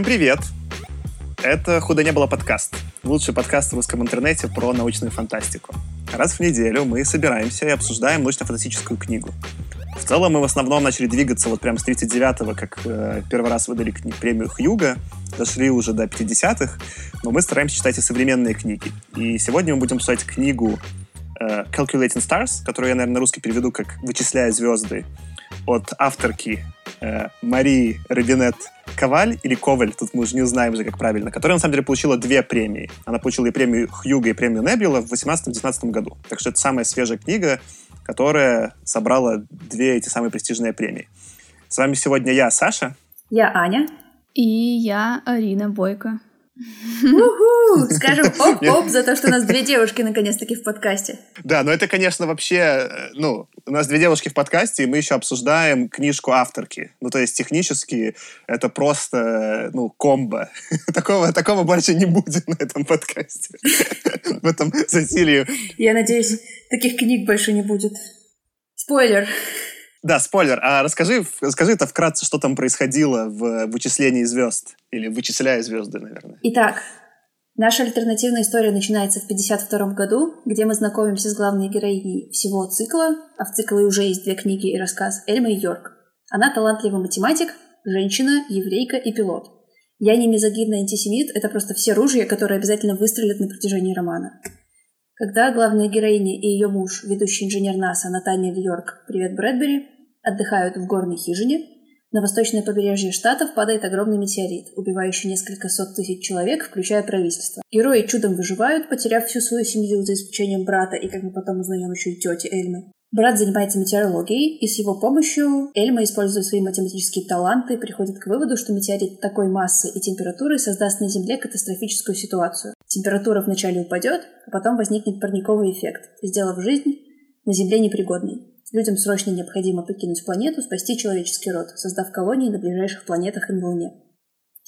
Всем привет! Это «Худо не было» подкаст. Лучший подкаст в русском интернете про научную фантастику. Раз в неделю мы собираемся и обсуждаем научно-фантастическую книгу. В целом мы в основном начали двигаться вот прям с 39-го, как э, первый раз выдали премию Хьюга, дошли уже до 50-х, но мы стараемся читать и современные книги. И сегодня мы будем читать книгу э, Calculating Stars, которую я, наверное, на русский переведу как «Вычисляя звезды», от авторки э, Марии Робинет Коваль или Коваль, тут мы уже не знаем уже, как правильно, которая, на самом деле, получила две премии. Она получила и премию Хьюга, и премию Небюла в 18-19 году. Так что это самая свежая книга, которая собрала две эти самые престижные премии. С вами сегодня я, Саша. Я Аня. И я Арина Бойко. Уху! Скажем оп-оп за то, что у нас две девушки наконец-таки в подкасте. Да, но это, конечно, вообще, э, ну, у нас две девушки в подкасте, и мы еще обсуждаем книжку авторки. Ну, то есть технически это просто, ну, комбо. Такого, такого больше не будет на этом подкасте. В этом засилии. Я надеюсь, таких книг больше не будет. Спойлер. Да, спойлер. А расскажи, расскажи это вкратце, что там происходило в вычислении звезд. Или вычисляя звезды, наверное. Итак, наша альтернативная история начинается в 52 году, где мы знакомимся с главной героиней всего цикла, а в цикле уже есть две книги и рассказ Эльмой Йорк. Она талантливый математик, женщина, еврейка и пилот. Я не мизогидный антисемит, это просто все ружья, которые обязательно выстрелят на протяжении романа. Когда главная героиня и ее муж, ведущий инженер НАСА Натаниэль Йорк, привет Брэдбери, отдыхают в горной хижине, на восточное побережье штатов падает огромный метеорит, убивающий несколько сот тысяч человек, включая правительство. Герои чудом выживают, потеряв всю свою семью за исключением брата и, как мы потом узнаем, еще и тети Эльмы. Брат занимается метеорологией, и с его помощью Эльма, используя свои математические таланты, приходит к выводу, что метеорит такой массы и температуры создаст на Земле катастрофическую ситуацию. Температура вначале упадет, а потом возникнет парниковый эффект, сделав жизнь на Земле непригодной. Людям срочно необходимо покинуть планету, спасти человеческий род, создав колонии на ближайших планетах и на Луне.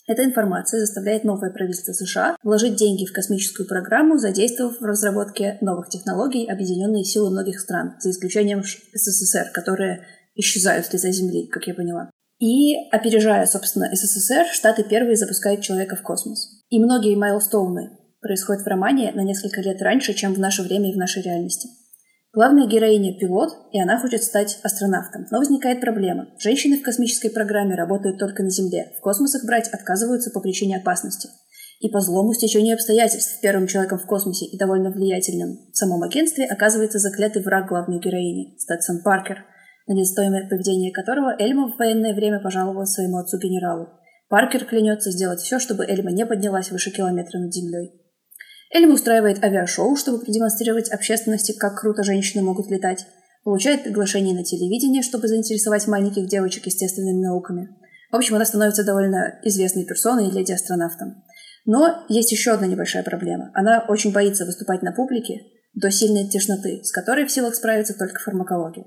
Эта информация заставляет новое правительство США вложить деньги в космическую программу, задействовав в разработке новых технологий объединенные силы многих стран, за исключением СССР, которые исчезают с лица Земли, как я поняла. И, опережая, собственно, СССР, Штаты первые запускают человека в космос. И многие майлстоуны происходят в романе на несколько лет раньше, чем в наше время и в нашей реальности. Главная героиня – пилот, и она хочет стать астронавтом. Но возникает проблема. Женщины в космической программе работают только на Земле. В космос их брать отказываются по причине опасности. И по злому стечению обстоятельств первым человеком в космосе и довольно влиятельным в самом агентстве оказывается заклятый враг главной героини – Стэтсон Паркер, на недостойное поведение которого Эльма в военное время пожаловала своему отцу-генералу. Паркер клянется сделать все, чтобы Эльма не поднялась выше километра над землей. Эльма устраивает авиашоу, чтобы продемонстрировать общественности, как круто женщины могут летать. Получает приглашение на телевидение, чтобы заинтересовать маленьких девочек естественными науками. В общем, она становится довольно известной персоной и леди-астронавтом. Но есть еще одна небольшая проблема. Она очень боится выступать на публике до сильной тошноты, с которой в силах справиться только фармакология.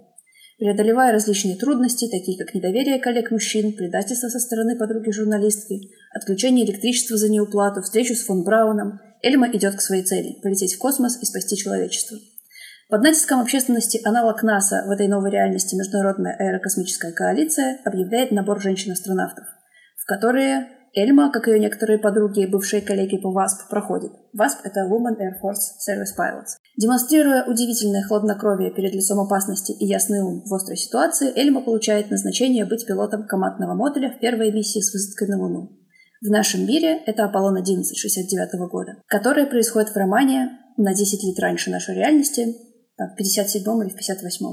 Преодолевая различные трудности, такие как недоверие коллег-мужчин, предательство со стороны подруги-журналистки, отключение электричества за неуплату, встречу с фон Брауном, Эльма идет к своей цели – полететь в космос и спасти человечество. Под натиском общественности аналог НАСА в этой новой реальности Международная аэрокосмическая коалиция объявляет набор женщин-астронавтов, в которые Эльма, как и ее некоторые подруги, бывшие коллеги по ВАСП, проходит. ВАСП — это Women Air Force Service Pilots. Демонстрируя удивительное хладнокровие перед лицом опасности и ясный ум в острой ситуации, Эльма получает назначение быть пилотом командного модуля в первой миссии с высадкой на Луну. В нашем мире это Аполлон-11 69 года, которая происходит в романе на 10 лет раньше нашей реальности, в 57 или в 58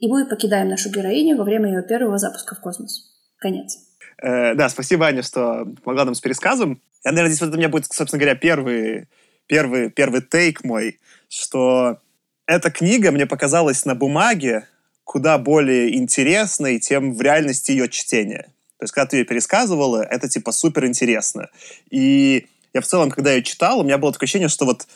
И мы покидаем нашу героиню во время ее первого запуска в космос. Конец. Э, да, спасибо, Аня, что помогла нам с пересказом. Я, наверное, здесь вот у меня будет, собственно говоря, первый, первый, первый тейк мой, что эта книга мне показалась на бумаге куда более интересной, чем в реальности ее чтения. То есть, когда ты ее пересказывала, это типа супер интересно. И я в целом, когда ее читал, у меня было такое ощущение, что вот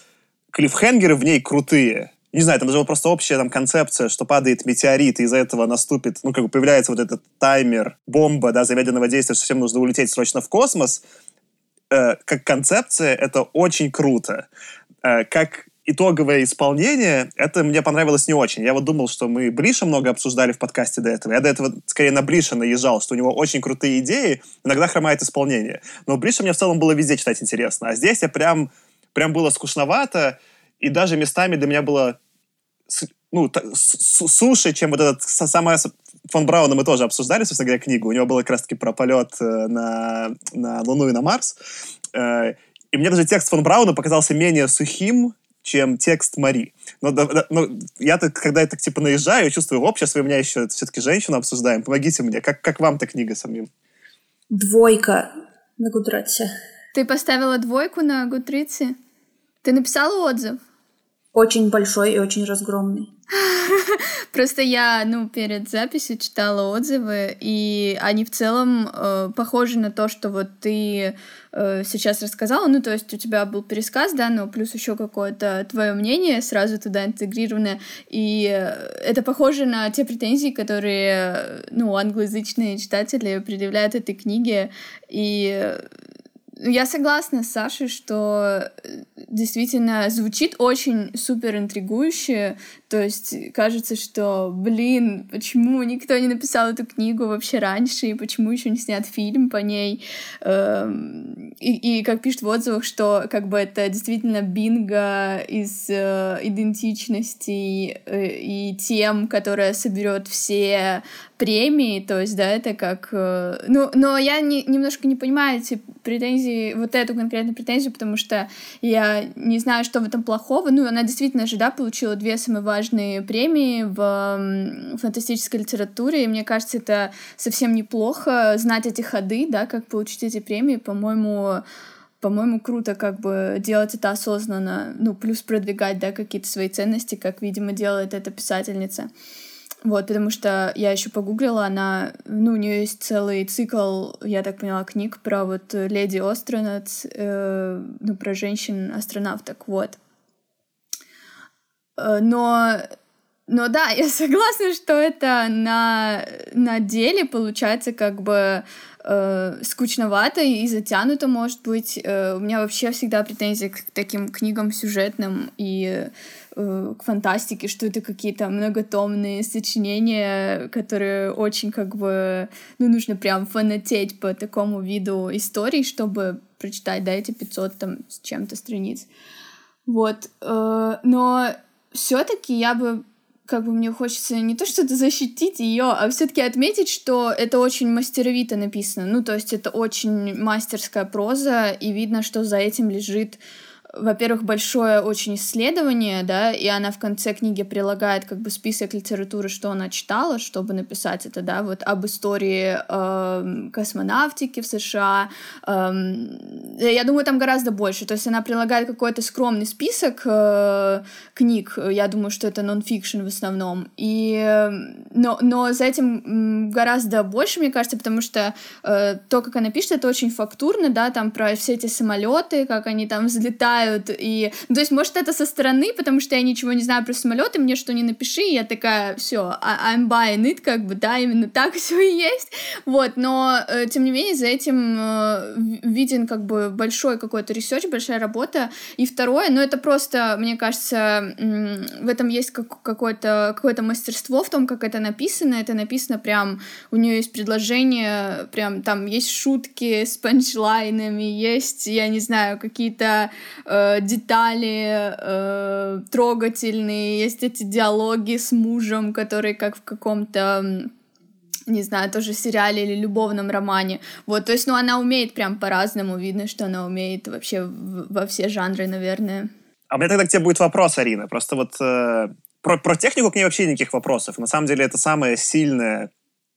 клиффхенгеры в ней крутые. Не знаю, там даже просто общая там концепция, что падает метеорит, и из-за этого наступит, ну, как бы появляется вот этот таймер, бомба, да, замедленного действия, что всем нужно улететь срочно в космос. Э, как концепция это очень круто. Э, как итоговое исполнение, это мне понравилось не очень. Я вот думал, что мы Бриша много обсуждали в подкасте до этого. Я до этого скорее на Бриша наезжал, что у него очень крутые идеи, иногда хромает исполнение. Но Бриша мне в целом было везде читать интересно. А здесь я прям, прям было скучновато, и даже местами для меня было ну, суше, чем вот этот самая фон Брауна мы тоже обсуждали, собственно говоря, книгу. У него было как раз-таки про полет э, на, на Луну и на Марс. Э, и мне даже текст фон Брауна показался менее сухим, чем текст Мари. Но, но я так, когда я так типа наезжаю, чувствую, оп, сейчас вы меня еще все-таки женщину обсуждаем. Помогите мне. Как, как вам-то книга самим? Двойка на Гудратсе. Ты поставила двойку на Гудрице? Ты написала отзыв? Очень большой и очень разгромный. Просто я, ну, перед записью читала отзывы, и они в целом э, похожи на то, что вот ты э, сейчас рассказала. Ну, то есть у тебя был пересказ, да, но плюс еще какое-то твое мнение сразу туда интегрированное. И э, это похоже на те претензии, которые, ну, англоязычные читатели предъявляют этой книге. И я согласна с Сашей, что э, действительно звучит очень супер интригующе. То есть кажется, что, блин, почему никто не написал эту книгу вообще раньше, и почему еще не снят фильм по ней. Эм, и, и как пишут в отзывах, что как бы это действительно бинго из э, идентичностей э, и тем, которая соберет все премии, то есть, да, это как... Э, ну, но я не, немножко не понимаю эти претензии, вот эту конкретную претензию, потому что я не знаю, что в этом плохого. Ну, она действительно же, да, получила две самые важные премии в фантастической литературе, и мне кажется, это совсем неплохо знать эти ходы, да, как получить эти премии, по-моему, по-моему, круто как бы делать это осознанно, ну, плюс продвигать, да, какие-то свои ценности, как, видимо, делает эта писательница. Вот, потому что я еще погуглила, она, ну, у нее есть целый цикл, я так поняла, книг про вот леди Остронат, э, ну, про женщин-астронавток, вот. Э, но, но да, я согласна, что это на, на деле получается как бы э, скучновато и затянуто, может быть. Э, у меня вообще всегда претензии к таким книгам сюжетным и Э, к фантастике, что это какие-то многотомные сочинения, которые очень как бы, ну, нужно прям фанатеть по такому виду историй, чтобы прочитать, да, эти 500 там с чем-то страниц. Вот, э, но все-таки я бы как бы мне хочется не то что-то защитить ее, а все-таки отметить, что это очень мастеровито написано. Ну, то есть это очень мастерская проза, и видно, что за этим лежит во-первых, большое очень исследование, да, и она в конце книги прилагает как бы список литературы, что она читала, чтобы написать это, да, вот об истории э, космонавтики в США. Э, я думаю, там гораздо больше. То есть она прилагает какой-то скромный список э, книг. Я думаю, что это нон-фикшн в основном. И, э, но, но за этим гораздо больше, мне кажется, потому что э, то, как она пишет, это очень фактурно, да, там про все эти самолеты, как они там взлетают летают, и... Ну, то есть, может, это со стороны, потому что я ничего не знаю про самолеты, мне что не напиши, я такая, все, I'm buying it, как бы, да, именно так все и есть, вот, но, э, тем не менее, за этим э, виден, как бы, большой какой-то research, большая работа, и второе, ну, это просто, мне кажется, в этом есть как, какое-то какое мастерство в том, как это написано, это написано прям, у нее есть предложение, прям, там есть шутки с панчлайнами, есть, я не знаю, какие-то э, детали э, трогательные, есть эти диалоги с мужем, которые как в каком-то не знаю, тоже сериале или любовном романе. Вот, то есть, ну, она умеет прям по-разному, видно, что она умеет вообще во все жанры, наверное. А у меня тогда к тебе будет вопрос, Арина. Просто вот э, про, про технику к ней вообще никаких вопросов. На самом деле это самое сильное,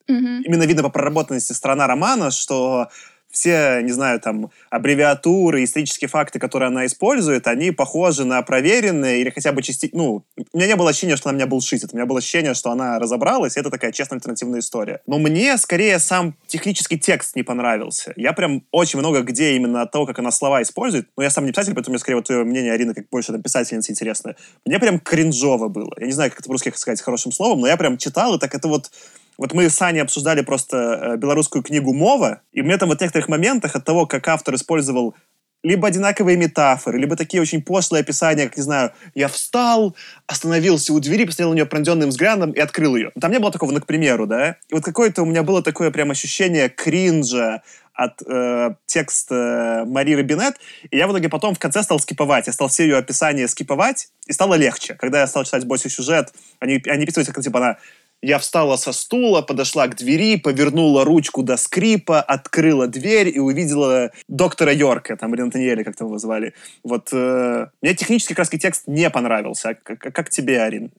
mm-hmm. именно видно по проработанности страна романа, что все, не знаю, там, аббревиатуры, исторические факты, которые она использует, они похожи на проверенные или хотя бы частично... Ну, у меня не было ощущения, что она меня булшитит. У меня было ощущение, что она разобралась, это такая честная альтернативная история. Но мне, скорее, сам технический текст не понравился. Я прям очень много где именно от того, как она слова использует, но я сам не писатель, поэтому мне, скорее, вот твое мнение, Арина, как больше там писательница интересно. Мне прям кринжово было. Я не знаю, как это по-русски сказать хорошим словом, но я прям читал, и так это вот вот мы с Аней обсуждали просто э, белорусскую книгу «Мова», и мне там вот в некоторых моментах от того, как автор использовал либо одинаковые метафоры, либо такие очень пошлые описания, как, не знаю, я встал, остановился у двери, посмотрел на нее пронзенным взглядом и открыл ее. Там не было такого, ну, к примеру, да? И вот какое-то у меня было такое прям ощущение кринжа, от э, текста Марии Робинет, и я в итоге потом в конце стал скиповать. Я стал все ее описания скиповать, и стало легче. Когда я стал читать больше сюжет, они, они писали, как типа она я встала со стула, подошла к двери, повернула ручку до скрипа, открыла дверь и увидела доктора Йорка, там, или Натаниэля, как там его звали. Вот э, мне технически краски текст не понравился. Как, как тебе, Арин?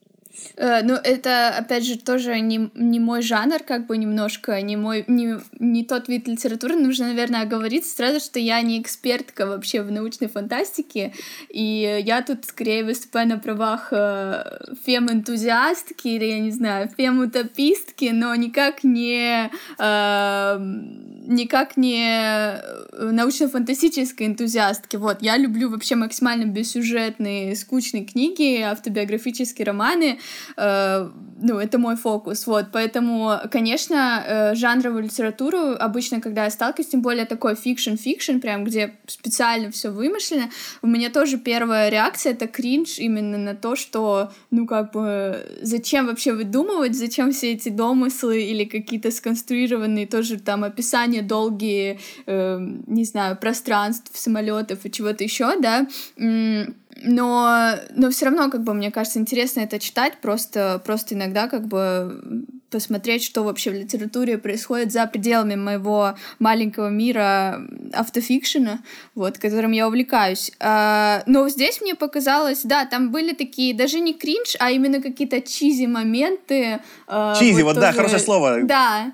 Э, ну, это, опять же, тоже не, не мой жанр, как бы немножко, не мой, не, не тот вид литературы. Нужно, наверное, оговориться сразу, что я не экспертка вообще в научной фантастике, и я тут скорее выступаю на правах э, фем-энтузиастки или, я не знаю, фем-утопистки, но никак не э, никак не э, научно-фантастической энтузиастки. Вот, я люблю вообще максимально бессюжетные, скучные книги, автобиографические романы. Э, ну, это мой фокус, вот. Поэтому, конечно, э, жанровую литературу обычно, когда я сталкиваюсь, тем более такой fiction-fiction, прям, где специально все вымышлено, у меня тоже первая реакция — это кринж именно на то, что, ну, как бы, зачем вообще выдумывать, зачем все эти домыслы или какие-то сконструированные тоже там описания долгие, э, не знаю, пространств, самолетов и чего-то еще, да, но, но все равно, как бы, мне кажется, интересно это читать, просто, просто иногда, как бы, посмотреть, что вообще в литературе происходит за пределами моего маленького мира автофикшена, вот, которым я увлекаюсь. А, но здесь мне показалось, да, там были такие, даже не кринж, а именно какие-то чизи моменты. А, чизи, вот, вот тоже, да, хорошее слово. Да,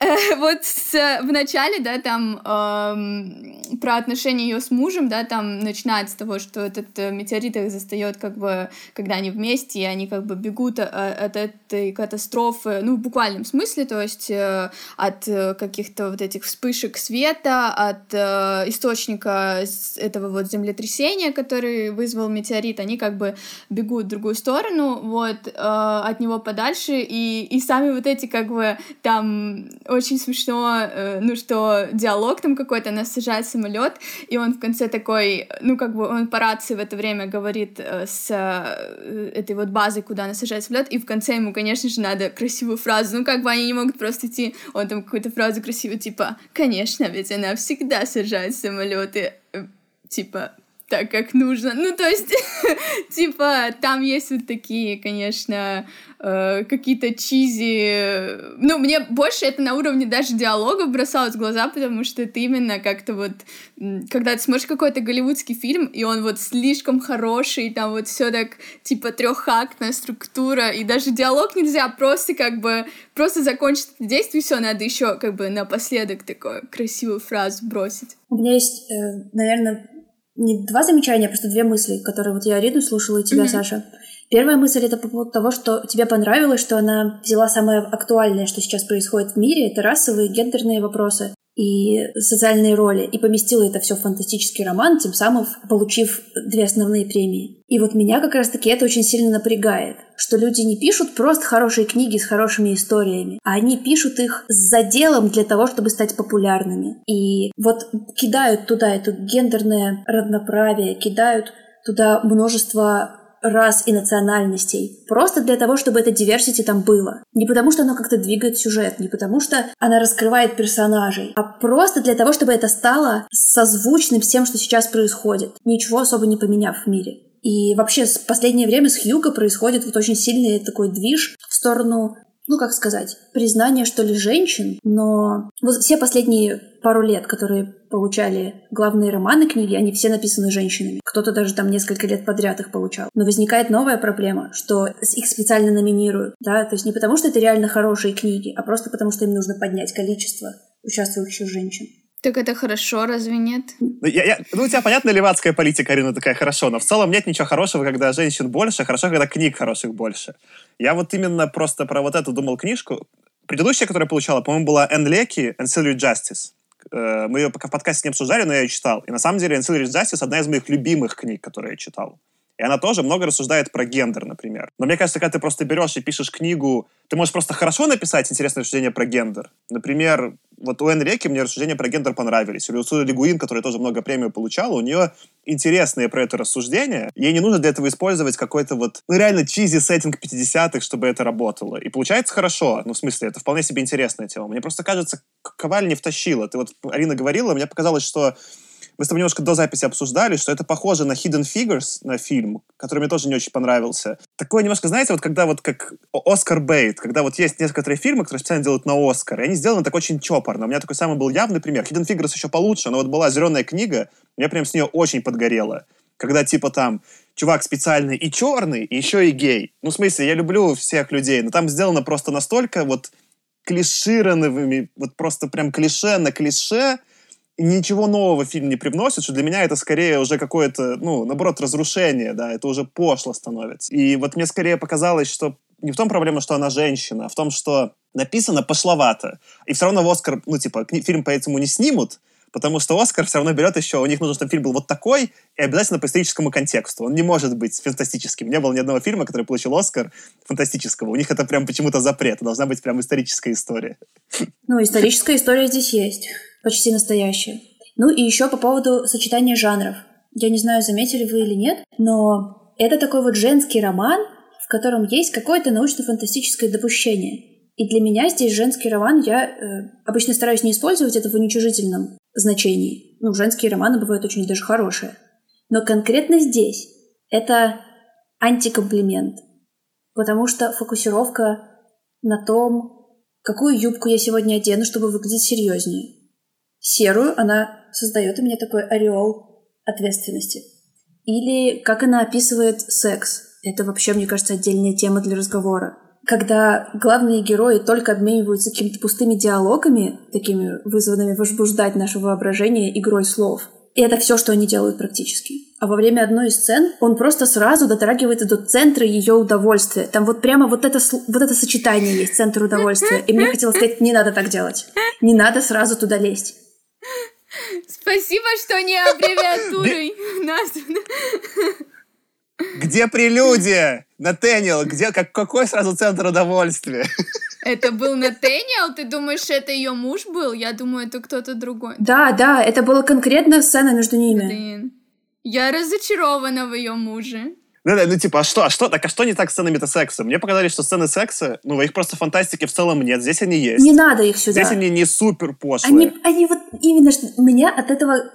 вот с, в начале, да, там эм, про отношения ее с мужем, да, там начинается с того, что этот э, метеорит их застает, как бы, когда они вместе, и они как бы бегут от, э, от этой катастрофы, ну, в буквальном смысле, то есть э, от э, каких-то вот этих вспышек света, от э, источника этого вот землетрясения, который вызвал метеорит, они как бы бегут в другую сторону, вот, э, от него подальше, и, и сами вот эти как бы там очень смешно, э, ну, что диалог там какой-то, она сажает самолет, и он в конце такой, ну, как бы он по рации в это время говорит э, с э, этой вот базы, куда она сажает самолет, и в конце ему, конечно же, надо красивую фразу, ну, как бы они не могут просто идти, он там какую-то фразу красивую, типа, конечно, ведь она всегда сажает самолеты, типа, так, как нужно. Ну, то есть, типа, там есть вот такие, конечно, э, какие-то чизи. Ну, мне больше это на уровне даже диалогов бросалось в глаза, потому что это именно как-то вот, когда ты смотришь какой-то голливудский фильм, и он вот слишком хороший, там вот все так, типа, трехактная структура, и даже диалог нельзя просто как бы, просто закончить действие, все, надо еще как бы напоследок такую красивую фразу бросить. У меня есть, э, наверное, не два замечания, а просто две мысли, которые вот я Арину слушала и тебя, mm-hmm. Саша. Первая мысль это по поводу того, что тебе понравилось, что она взяла самое актуальное, что сейчас происходит в мире, это расовые, гендерные вопросы и социальные роли, и поместила это все в фантастический роман, тем самым получив две основные премии. И вот меня как раз-таки это очень сильно напрягает, что люди не пишут просто хорошие книги с хорошими историями, а они пишут их с заделом для того, чтобы стать популярными. И вот кидают туда это гендерное равноправие, кидают туда множество рас и национальностей. Просто для того, чтобы это diversity там было. Не потому, что оно как-то двигает сюжет, не потому, что она раскрывает персонажей, а просто для того, чтобы это стало созвучным с тем, что сейчас происходит, ничего особо не поменяв в мире. И вообще в последнее время с Хьюго происходит вот очень сильный такой движ в сторону ну, как сказать, признание, что ли, женщин, но вот все последние пару лет, которые получали главные романы книги, они все написаны женщинами. Кто-то даже там несколько лет подряд их получал. Но возникает новая проблема, что их специально номинируют, да, то есть не потому, что это реально хорошие книги, а просто потому, что им нужно поднять количество участвующих женщин. Так это хорошо, разве нет? Ну, я, я, ну у тебя понятна левацкая политика, Арина, такая хорошо, но в целом нет ничего хорошего, когда женщин больше, хорошо, когда книг хороших больше. Я вот именно просто про вот эту думал книжку. Предыдущая, которую я получала, по-моему, была Энн Леки «Ancillary Justice». Мы ее пока в подкасте не обсуждали, но я ее читал. И на самом деле «Ancillary Justice» — одна из моих любимых книг, которые я читал. И она тоже много рассуждает про гендер, например. Но мне кажется, когда ты просто берешь и пишешь книгу, ты можешь просто хорошо написать интересное рассуждение про гендер. Например, вот у Энреки мне рассуждения про гендер понравились. Или у Суды Лигуин, которая тоже много премию получала, у нее интересные про это рассуждения. Ей не нужно для этого использовать какой-то вот, ну, реально чизи сеттинг 50-х, чтобы это работало. И получается хорошо. Ну, в смысле, это вполне себе интересная тема. Мне просто кажется, Коваль не втащила. Ты вот, Арина говорила, мне показалось, что мы с тобой немножко до записи обсуждали, что это похоже на Hidden Figures, на фильм, который мне тоже не очень понравился. Такое немножко, знаете, вот когда вот как Оскар Бейт, когда вот есть некоторые фильмы, которые специально делают на Оскар, и они сделаны так очень чопорно. У меня такой самый был явный пример. Hidden Figures еще получше, но вот была «Зеленая книга», мне прям с нее очень подгорело. Когда типа там чувак специальный и черный, и еще и гей. Ну, в смысле, я люблю всех людей, но там сделано просто настолько вот клишированными, вот просто прям клише на клише, ничего нового фильм не привносит, что для меня это скорее уже какое-то, ну, наоборот, разрушение, да, это уже пошло становится. И вот мне скорее показалось, что не в том проблема, что она женщина, а в том, что написано пошловато. И все равно в Оскар, ну, типа, фильм поэтому не снимут, потому что Оскар все равно берет еще, у них нужно, чтобы фильм был вот такой, и обязательно по историческому контексту. Он не может быть фантастическим. Не было ни одного фильма, который получил Оскар фантастического. У них это прям почему-то запрет. Должна быть прям историческая история. Ну, историческая история здесь есть почти настоящее. Ну и еще по поводу сочетания жанров. Я не знаю, заметили вы или нет, но это такой вот женский роман, в котором есть какое-то научно-фантастическое допущение. И для меня здесь женский роман, я э, обычно стараюсь не использовать это в уничижительном значении. Ну, женские романы бывают очень даже хорошие. Но конкретно здесь это антикомплимент. Потому что фокусировка на том, какую юбку я сегодня одену, чтобы выглядеть серьезнее серую, она создает у меня такой ореол ответственности. Или как она описывает секс. Это вообще, мне кажется, отдельная тема для разговора. Когда главные герои только обмениваются какими-то пустыми диалогами, такими вызванными возбуждать наше воображение игрой слов. И это все, что они делают практически. А во время одной из сцен он просто сразу дотрагивается до центра ее удовольствия. Там вот прямо вот это, вот это сочетание есть, центр удовольствия. И мне хотелось сказать, не надо так делать. Не надо сразу туда лезть. Спасибо, что не аббревиатурой нас. Где прелюдия? Натаниэл, где, как, какой сразу центр удовольствия? Это был Натаниэл? Ты думаешь, это ее муж был? Я думаю, это кто-то другой. Да, да, это была конкретная сцена между ними. Блин. Я разочарована в ее муже. Ну, да, ну типа, а что, а что, так а что не так с сценами секса? Мне показалось, что сцены секса, ну, их просто фантастики в целом нет. Здесь они есть. Не надо их сюда. Здесь они не супер пошлые. Они, они вот именно, что меня от этого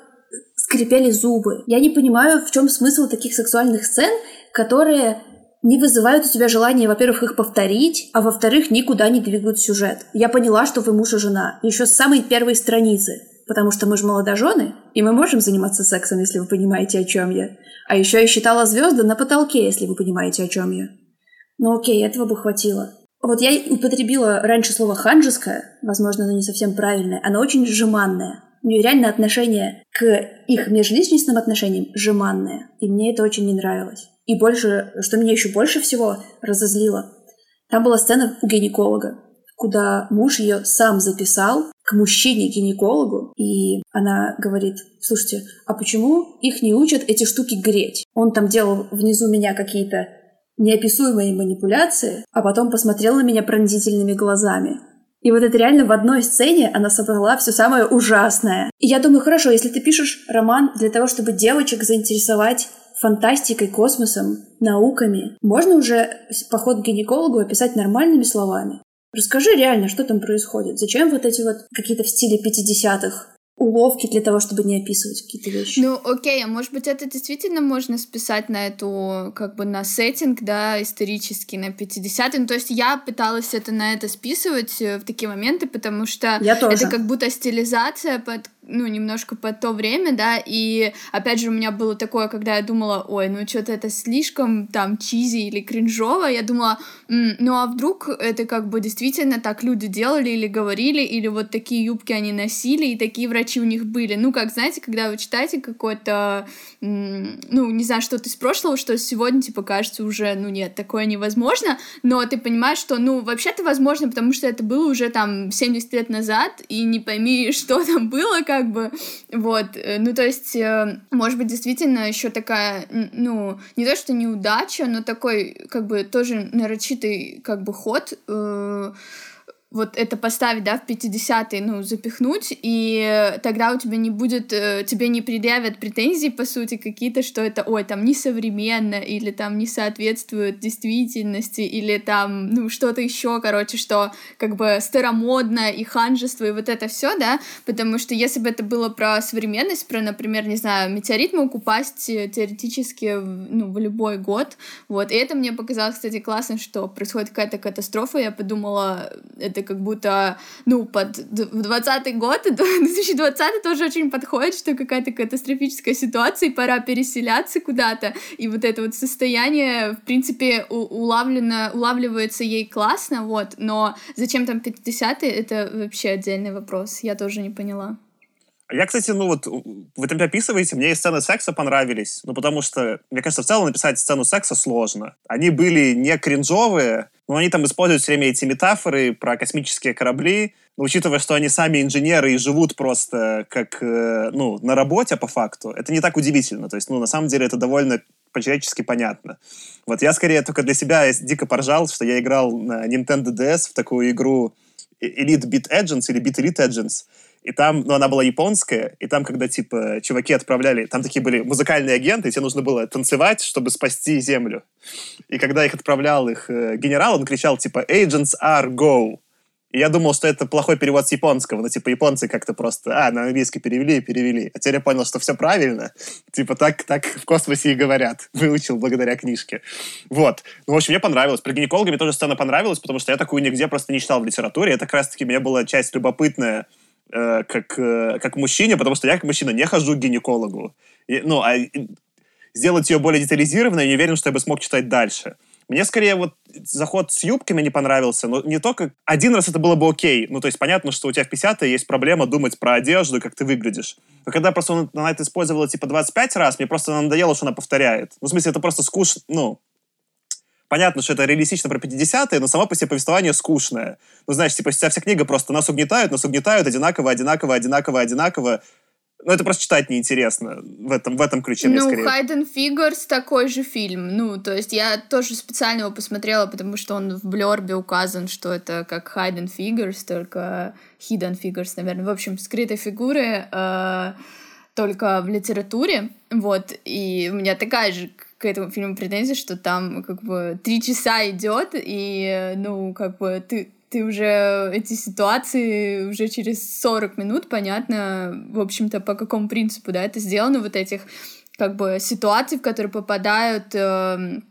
скрипели зубы. Я не понимаю, в чем смысл таких сексуальных сцен, которые не вызывают у тебя желания, во-первых, их повторить, а во-вторых, никуда не двигают сюжет. Я поняла, что вы муж и жена. Еще с самой первой страницы потому что мы же молодожены, и мы можем заниматься сексом, если вы понимаете, о чем я. А еще я считала звезды на потолке, если вы понимаете, о чем я. Ну окей, этого бы хватило. Вот я употребила раньше слово «ханжеское», возможно, оно не совсем правильное, оно очень жеманное. У нее реально отношение к их межличностным отношениям жеманное, и мне это очень не нравилось. И больше, что меня еще больше всего разозлило, там была сцена у гинеколога, куда муж ее сам записал к мужчине-гинекологу, и она говорит, слушайте, а почему их не учат эти штуки греть? Он там делал внизу меня какие-то неописуемые манипуляции, а потом посмотрел на меня пронзительными глазами. И вот это реально в одной сцене она собрала все самое ужасное. И я думаю, хорошо, если ты пишешь роман для того, чтобы девочек заинтересовать фантастикой, космосом, науками, можно уже поход к гинекологу описать нормальными словами. Расскажи реально, что там происходит. Зачем вот эти вот какие-то в стиле 50-х уловки для того, чтобы не описывать какие-то вещи. Ну, окей, а может быть, это действительно можно списать на эту, как бы, на сеттинг, да, исторический, на 50-е. Ну, то есть я пыталась это на это списывать э, в такие моменты, потому что я тоже. это как будто стилизация под ну, немножко под то время, да, и опять же у меня было такое, когда я думала, ой, ну что-то это слишком там чизи или кринжово, я думала, ну а вдруг это как бы действительно так люди делали или говорили, или вот такие юбки они носили, и такие врачи у них были. Ну, как, знаете, когда вы читаете какое-то, ну, не знаю, что-то из прошлого, что сегодня, типа, кажется уже, ну, нет, такое невозможно, но ты понимаешь, что, ну, вообще-то возможно, потому что это было уже там 70 лет назад, и не пойми, что там было, как как бы, вот, э, ну, то есть, э, может быть, действительно еще такая, ну, не то, что неудача, но такой, как бы, тоже нарочитый, как бы, ход, э, вот это поставить, да, в 50-й, ну, запихнуть, и тогда у тебя не будет, э, тебе не предъявят претензии, по сути, какие-то, что это, ой, там, несовременно, или там не соответствует действительности, или там, ну, что-то еще, короче, что как бы старомодно и ханжество, и вот это все, да, потому что если бы это было про современность, про, например, не знаю, метеорит мог упасть э, теоретически, ну, в любой год, вот, и это мне показалось, кстати, классно, что происходит какая-то катастрофа, я подумала, это как будто, ну, под 20 год, 2020 тоже очень подходит, что какая-то катастрофическая ситуация, и пора переселяться куда-то, и вот это вот состояние, в принципе, улавлено, улавливается ей классно, вот, но зачем там 50-е, это вообще отдельный вопрос, я тоже не поняла. Я, кстати, ну вот, вы там описываете, мне и сцены секса понравились, ну потому что, мне кажется, в целом написать сцену секса сложно. Они были не кринжовые, но они там используют все время эти метафоры про космические корабли, но учитывая, что они сами инженеры и живут просто как, э, ну, на работе по факту, это не так удивительно. То есть, ну, на самом деле это довольно по-человечески понятно. Вот я скорее только для себя дико поржал, что я играл на Nintendo DS в такую игру Elite Beat Agents или Beat Elite Agents, и там, ну, она была японская, и там, когда, типа, чуваки отправляли, там такие были музыкальные агенты, и тебе нужно было танцевать, чтобы спасти Землю. И когда их отправлял их э, генерал, он кричал, типа, «Agents are go!» И я думал, что это плохой перевод с японского, но, типа, японцы как-то просто, а, на английский перевели и перевели. А теперь я понял, что все правильно. Типа, так, так в космосе и говорят. Выучил благодаря книжке. Вот. Ну, в общем, мне понравилось. Про гинеколога тоже сцена понравилась, потому что я такую нигде просто не читал в литературе. Это как раз-таки мне была часть любопытная, э, как, э, как мужчине, потому что я как мужчина не хожу к гинекологу. И, ну, а сделать ее более детализированной, я не уверен, что я бы смог читать дальше. Мне скорее вот заход с юбками не понравился, но не только... Один раз это было бы окей. Ну, то есть понятно, что у тебя в 50 есть проблема думать про одежду, как ты выглядишь. Но когда просто она это использовала типа 25 раз, мне просто надоело, что она повторяет. Ну, в смысле, это просто скучно, ну, понятно, что это реалистично про 50-е, но само по себе повествование скучное. Ну, знаешь, типа, вся, вся книга просто нас угнетают, нас угнетают одинаково, одинаково, одинаково, одинаково. Ну, это просто читать неинтересно в этом, в этом ключе. Ну, Хайден Фигурс такой же фильм. Ну, то есть я тоже специально его посмотрела, потому что он в Блербе указан, что это как Хайден Фигурс, только Hidden Figures, наверное. В общем, скрытые фигуры э, только в литературе. Вот, и у меня такая же к этому фильму претензия, что там как бы три часа идет, и, ну, как бы ты, ты уже эти ситуации уже через 40 минут, понятно, в общем-то, по какому принципу, да, это сделано, вот этих как бы ситуаций, в которые попадают э,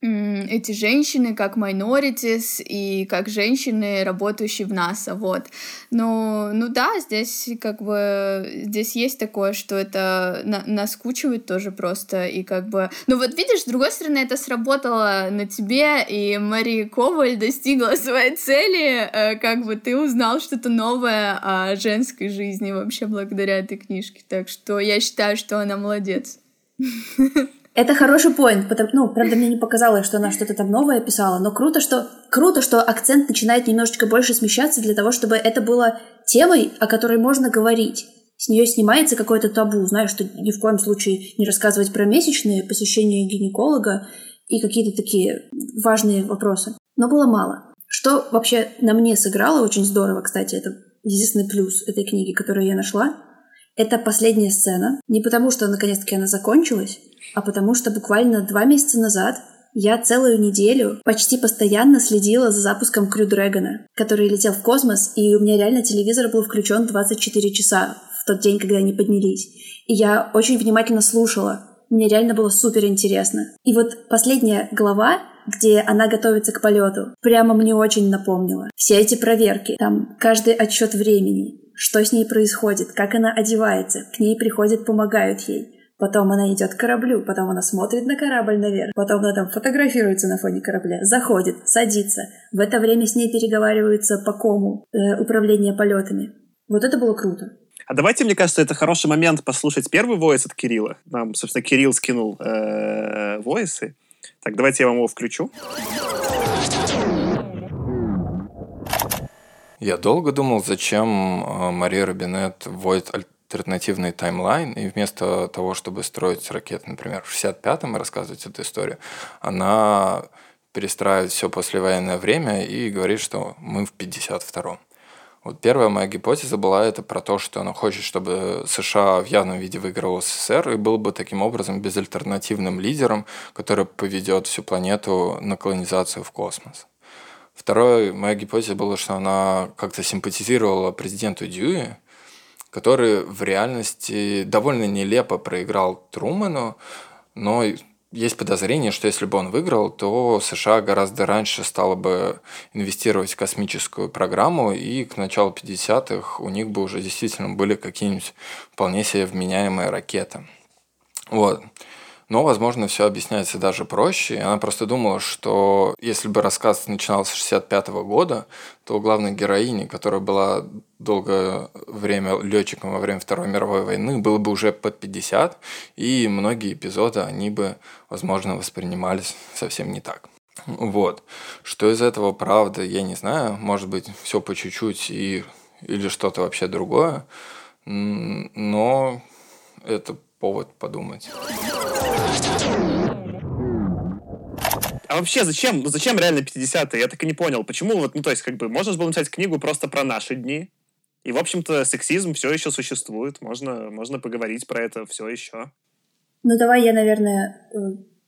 эти женщины как minorities и как женщины, работающие в НАСА, вот. Но, ну да, здесь как бы, здесь есть такое, что это на наскучивает тоже просто, и как бы... Ну вот видишь, с другой стороны, это сработало на тебе, и Мари Коваль достигла своей цели, э, как бы ты узнал что-то новое о женской жизни вообще благодаря этой книжке, так что я считаю, что она молодец. Это хороший поинт, потому, ну, правда, мне не показалось, что она что-то там новое писала, но круто, что круто, что акцент начинает немножечко больше смещаться для того, чтобы это было темой, о которой можно говорить. С нее снимается какое-то табу, знаешь, что ни в коем случае не рассказывать про месячные, посещение гинеколога и какие-то такие важные вопросы. Но было мало. Что вообще на мне сыграло очень здорово, кстати, это единственный плюс этой книги, которую я нашла, это последняя сцена. Не потому, что наконец-таки она закончилась, а потому что буквально два месяца назад я целую неделю почти постоянно следила за запуском Крю Дрэгона, который летел в космос, и у меня реально телевизор был включен 24 часа в тот день, когда они поднялись. И я очень внимательно слушала. Мне реально было супер интересно. И вот последняя глава, где она готовится к полету, прямо мне очень напомнила. Все эти проверки, там каждый отчет времени, что с ней происходит, как она одевается, к ней приходят, помогают ей. Потом она идет к кораблю, потом она смотрит на корабль наверх, потом она там фотографируется на фоне корабля, заходит, садится. В это время с ней переговариваются по кому э, управление полетами. Вот это было круто. А давайте, мне кажется, это хороший момент послушать первый войс от Кирилла. Нам, собственно, Кирилл скинул э, войсы. Так, давайте я вам его включу. Я долго думал, зачем э, Мария Робинет вводит альтернативный таймлайн, и вместо того, чтобы строить ракеты, например, в 65-м и рассказывать эту историю, она перестраивает все послевоенное время и говорит, что мы в 52-м. Вот первая моя гипотеза была это про то, что она хочет, чтобы США в явном виде выиграл СССР и был бы таким образом безальтернативным лидером, который поведет всю планету на колонизацию в космос. Вторая моя гипотеза была, что она как-то симпатизировала президенту Дьюи, который в реальности довольно нелепо проиграл Труману, но есть подозрение, что если бы он выиграл, то США гораздо раньше стало бы инвестировать в космическую программу, и к началу 50-х у них бы уже действительно были какие-нибудь вполне себе вменяемые ракеты. Вот. Но, возможно, все объясняется даже проще. Она просто думала, что если бы рассказ начинался с 65 года, то главной героини, которая была долгое время летчиком во время Второй мировой войны, было бы уже под 50, и многие эпизоды, они бы, возможно, воспринимались совсем не так. Вот. Что из этого правда, я не знаю. Может быть, все по чуть-чуть и... или что-то вообще другое. Но это повод подумать. А вообще зачем? Ну зачем реально 50-е? Я так и не понял. Почему вот, ну то есть как бы можно было написать книгу просто про наши дни, и, в общем-то, сексизм все еще существует. Можно, можно поговорить про это все еще. Ну, давай я, наверное, э,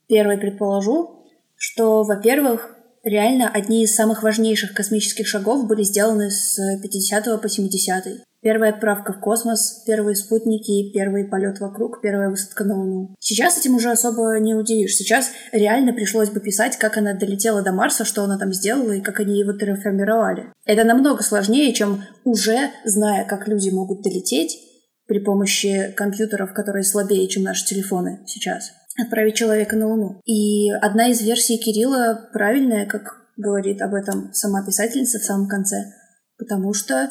первой предположу, что, во-первых, реально одни из самых важнейших космических шагов были сделаны с 50 по 70 -й. Первая отправка в космос, первые спутники, первый полет вокруг, первая высадка на Луну. Сейчас этим уже особо не удивишь. Сейчас реально пришлось бы писать, как она долетела до Марса, что она там сделала и как они его терраформировали. Это намного сложнее, чем уже зная, как люди могут долететь при помощи компьютеров, которые слабее, чем наши телефоны сейчас, отправить человека на Луну. И одна из версий Кирилла правильная, как говорит об этом сама писательница в самом конце, потому что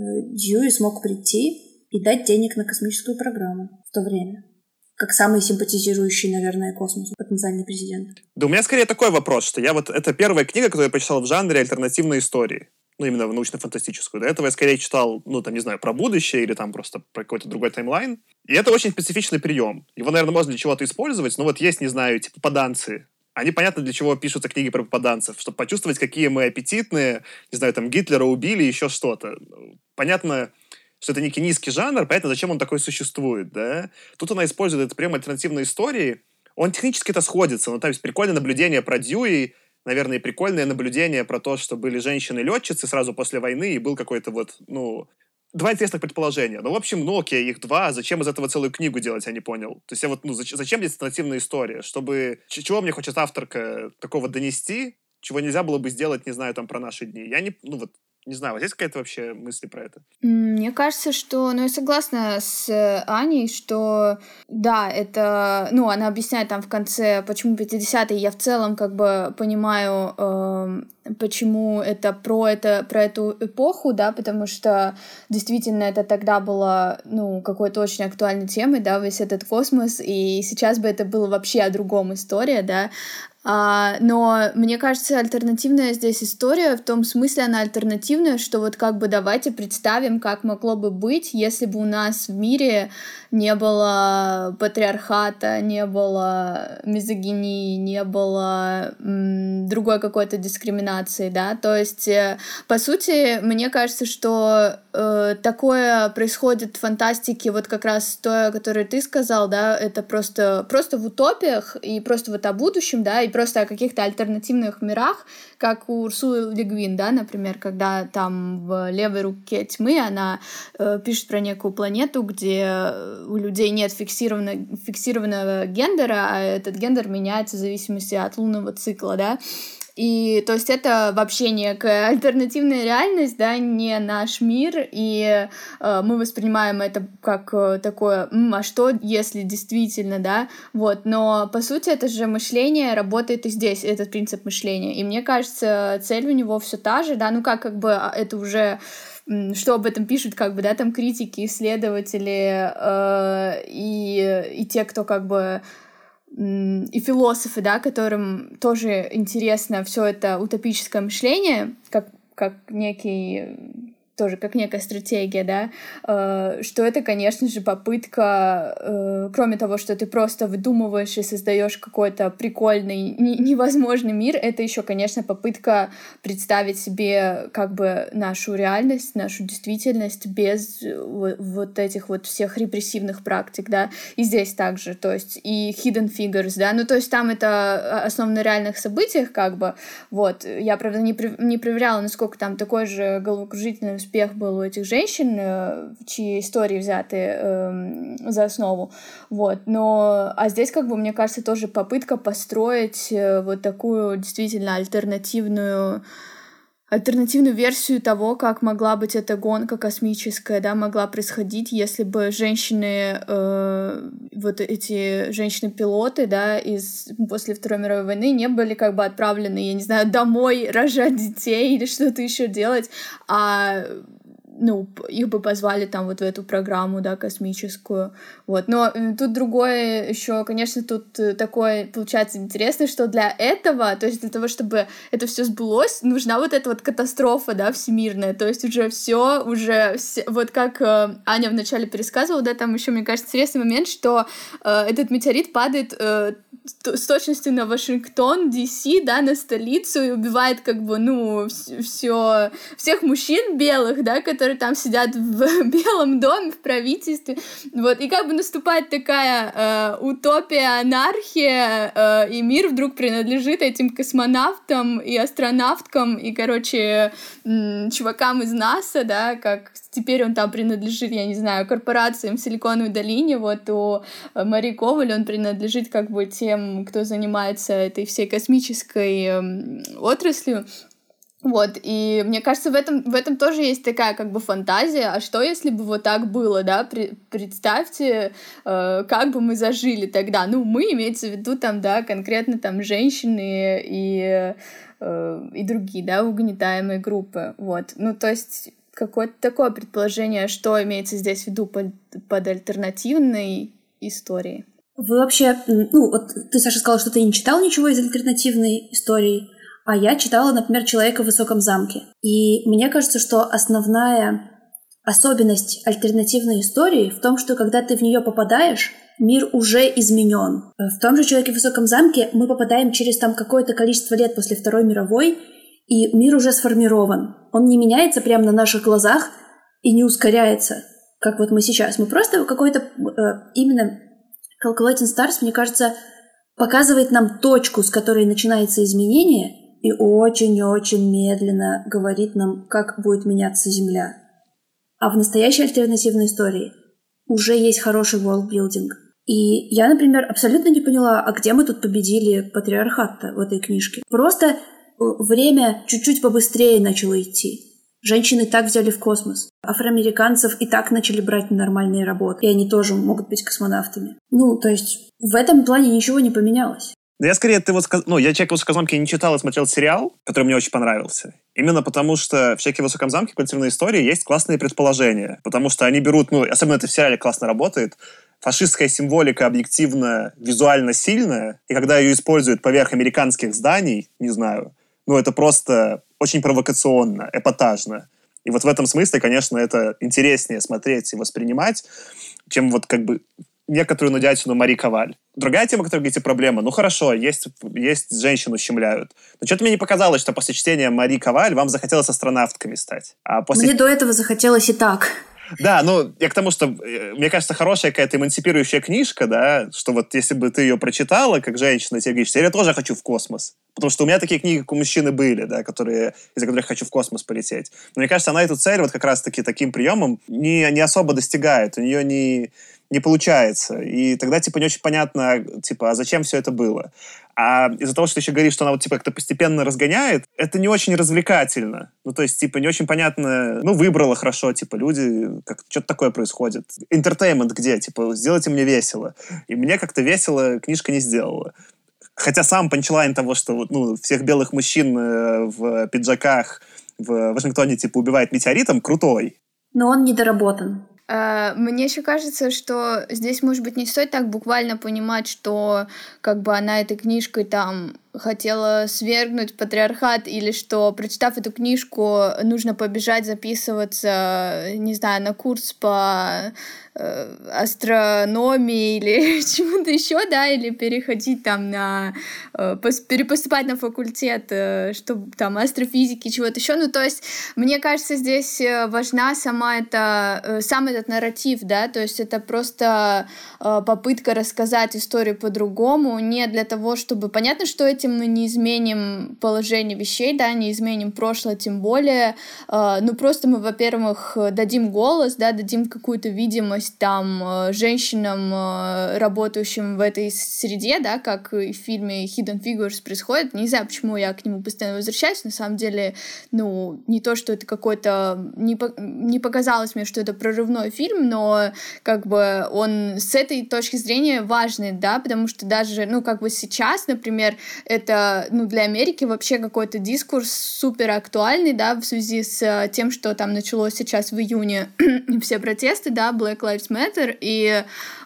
Дьюи смог прийти и дать денег на космическую программу в то время. Как самый симпатизирующий, наверное, космосу потенциальный президент. Да у меня скорее такой вопрос, что я вот... Это первая книга, которую я прочитал в жанре альтернативной истории. Ну, именно в научно-фантастическую. До этого я скорее читал, ну, там, не знаю, про будущее или там просто про какой-то другой таймлайн. И это очень специфичный прием. Его, наверное, можно для чего-то использовать, но вот есть, не знаю, типа попаданцы, они понятно для чего пишутся книги про попаданцев, чтобы почувствовать, какие мы аппетитные, не знаю, там Гитлера убили, еще что-то. Понятно, что это некий низкий жанр, понятно, зачем он такой существует, да. Тут она использует этот прием альтернативной истории, он технически это сходится, но там есть прикольное наблюдение про Дьюи, наверное, и прикольное наблюдение про то, что были женщины-летчицы сразу после войны, и был какой-то вот, ну, два интересных предположения. Ну, в общем, ну, окей, их два. Зачем из этого целую книгу делать, я не понял. То есть я вот, ну, зачем, зачем здесь альтернативная история? Чтобы... Чего мне хочет авторка такого донести, чего нельзя было бы сделать, не знаю, там, про наши дни. Я не... Ну, вот, не знаю, вот есть какая-то вообще мысль про это? Мне кажется, что... Ну, я согласна с э, Аней, что да, это... Ну, она объясняет там в конце, почему 50-е. Я в целом как бы понимаю, э, почему это про, это про эту эпоху, да, потому что действительно это тогда было, ну, какой-то очень актуальной темой, да, весь этот космос, и сейчас бы это было вообще о другом история, да, а, но мне кажется, альтернативная здесь история в том смысле она альтернативная, что вот как бы давайте представим, как могло бы быть, если бы у нас в мире не было патриархата, не было мизогинии, не было м, другой какой-то дискриминации, да, то есть, э, по сути, мне кажется, что э, такое происходит в фантастике, вот как раз то, которое ты сказал, да, это просто, просто в утопиях и просто вот о будущем, да, и просто о каких-то альтернативных мирах, как у Урсулы Легвин, да, например, когда там в левой руке тьмы она э, пишет про некую планету, где у людей нет фиксированного, фиксированного гендера, а этот гендер меняется в зависимости от лунного цикла, да, и то есть это вообще некая альтернативная реальность, да, не наш мир, и э, мы воспринимаем это как э, такое, а что если действительно, да, вот, но по сути это же мышление работает и здесь, этот принцип мышления, и мне кажется, цель у него все та же, да, ну как как бы а, это уже что об этом пишут, как бы, да, там критики, исследователи э, и, и те, кто как бы и философы, да, которым тоже интересно все это утопическое мышление, как, как некий тоже как некая стратегия, да, э, что это, конечно же, попытка, э, кроме того, что ты просто выдумываешь и создаешь какой-то прикольный, невозможный мир, это еще, конечно, попытка представить себе как бы нашу реальность, нашу действительность без вот, вот этих вот всех репрессивных практик, да, и здесь также, то есть и hidden figures, да, ну то есть там это основано на реальных событиях, как бы, вот, я, правда, не, не проверяла, насколько там такой же головокружительный успех был у этих женщин, э, чьи истории взяты э, за основу, вот, но, а здесь, как бы, мне кажется, тоже попытка построить э, вот такую действительно альтернативную альтернативную версию того, как могла быть эта гонка космическая, да, могла происходить, если бы женщины, э, вот эти женщины-пилоты, да, из после Второй мировой войны не были как бы отправлены, я не знаю, домой рожать детей или что-то еще делать, а ну, их бы позвали там вот в эту программу, да, космическую, вот. Но э, тут другое еще, конечно, тут э, такое получается интересно, что для этого, то есть для того, чтобы это все сбылось, нужна вот эта вот катастрофа, да, всемирная, то есть уже все, уже все, вот как э, Аня вначале пересказывала, да, там еще, мне кажется, интересный момент, что э, этот метеорит падает э, с точностью на Вашингтон, DC, да, на столицу и убивает как бы, ну, все, всех мужчин белых, да, которые там сидят в Белом доме, в правительстве, вот, и как бы наступает такая э, утопия, анархия, э, и мир вдруг принадлежит этим космонавтам и астронавткам, и, короче, чувакам из НАСА, да, как теперь он там принадлежит, я не знаю, корпорациям в Силиконовой долине, вот у э, Мари Коваль он принадлежит как бы тем, кто занимается этой всей космической э, отраслью. Вот, и мне кажется, в этом, в этом тоже есть такая как бы фантазия, а что если бы вот так было, да, При, представьте, э, как бы мы зажили тогда, ну, мы, имеется в виду там, да, конкретно там женщины и, э, и другие, да, угнетаемые группы, вот, ну, то есть какое-то такое предположение, что имеется здесь в виду под, под альтернативной историей. Вы вообще, ну, вот ты, Саша, сказала, что ты не читал ничего из альтернативной истории, а я читала, например, «Человека в высоком замке». И мне кажется, что основная особенность альтернативной истории в том, что когда ты в нее попадаешь, мир уже изменен. В том же «Человеке в высоком замке» мы попадаем через там какое-то количество лет после Второй мировой, и мир уже сформирован. Он не меняется прямо на наших глазах и не ускоряется, как вот мы сейчас. Мы просто какой-то э, именно Calculating Stars, мне кажется, показывает нам точку, с которой начинается изменение, и очень-очень медленно говорит нам, как будет меняться Земля. А в настоящей альтернативной истории уже есть хороший world-building. И я, например, абсолютно не поняла, а где мы тут победили патриархат-то в этой книжке. Просто время чуть-чуть побыстрее начало идти. Женщины так взяли в космос. Афроамериканцев и так начали брать на нормальные работы. И они тоже могут быть космонавтами. Ну, то есть в этом плане ничего не поменялось. Да я скорее, ты вот сказ... ну, я «Человек в высоком замке» не читал и смотрел сериал, который мне очень понравился. Именно потому, что в «Человеке в высоком замке» коллективной истории есть классные предположения. Потому что они берут, ну, особенно это в сериале классно работает, фашистская символика объективно, визуально сильная, и когда ее используют поверх американских зданий, не знаю, ну, это просто очень провокационно, эпатажно. И вот в этом смысле, конечно, это интереснее смотреть и воспринимать, чем вот как бы некоторую нудятину Мари Коваль. Другая тема, которая говорите, проблема. Ну хорошо, есть, есть женщину щемляют. Но что-то мне не показалось, что после чтения Мари Коваль вам захотелось астронавтками стать. А после... Мне до этого захотелось и так. Да, ну, я к тому, что, э, мне кажется, хорошая какая-то эмансипирующая книжка, да, что вот если бы ты ее прочитала, как женщина, тебе говоришь, я тоже хочу в космос. Потому что у меня такие книги, как у мужчины, были, да, которые, из-за которых хочу в космос полететь. Но мне кажется, она эту цель вот как раз-таки таким приемом не, не особо достигает. У нее не, не получается. И тогда, типа, не очень понятно, типа, а зачем все это было. А из-за того, что ты еще говоришь, что она вот, типа, как-то постепенно разгоняет, это не очень развлекательно. Ну, то есть, типа, не очень понятно, ну, выбрала хорошо, типа, люди, как что-то такое происходит. Entertainment где? Типа, сделайте мне весело. И мне как-то весело книжка не сделала. Хотя сам панчлайн того, что ну, всех белых мужчин э, в пиджаках в Вашингтоне, типа, убивает метеоритом, крутой. Но он недоработан. А, мне еще кажется, что здесь, может быть, не стоит так буквально понимать, что как бы она этой книжкой там хотела свергнуть патриархат или что, прочитав эту книжку, нужно побежать записываться, не знаю, на курс по э, астрономии или чему-то еще, да, или переходить там на э, перепоступать на факультет, э, чтобы там астрофизики, чего-то еще. Ну, то есть, мне кажется, здесь важна сама эта, сам этот нарратив, да, то есть это просто попытка рассказать историю по-другому, не для того, чтобы... Понятно, что эти этим мы не изменим положение вещей, да, не изменим прошлое, тем более, э, ну, просто мы, во-первых, дадим голос, да, дадим какую-то видимость там э, женщинам, э, работающим в этой среде, да, как и в фильме Hidden Figures происходит. Не знаю, почему я к нему постоянно возвращаюсь, на самом деле, ну, не то, что это какой-то... Не, по... не показалось мне, что это прорывной фильм, но как бы он с этой точки зрения важный, да, потому что даже, ну, как бы сейчас, например, это, ну, для Америки вообще какой-то дискурс супер актуальный, да, в связи с э, тем, что там началось сейчас в июне все протесты, да, Black Lives Matter, и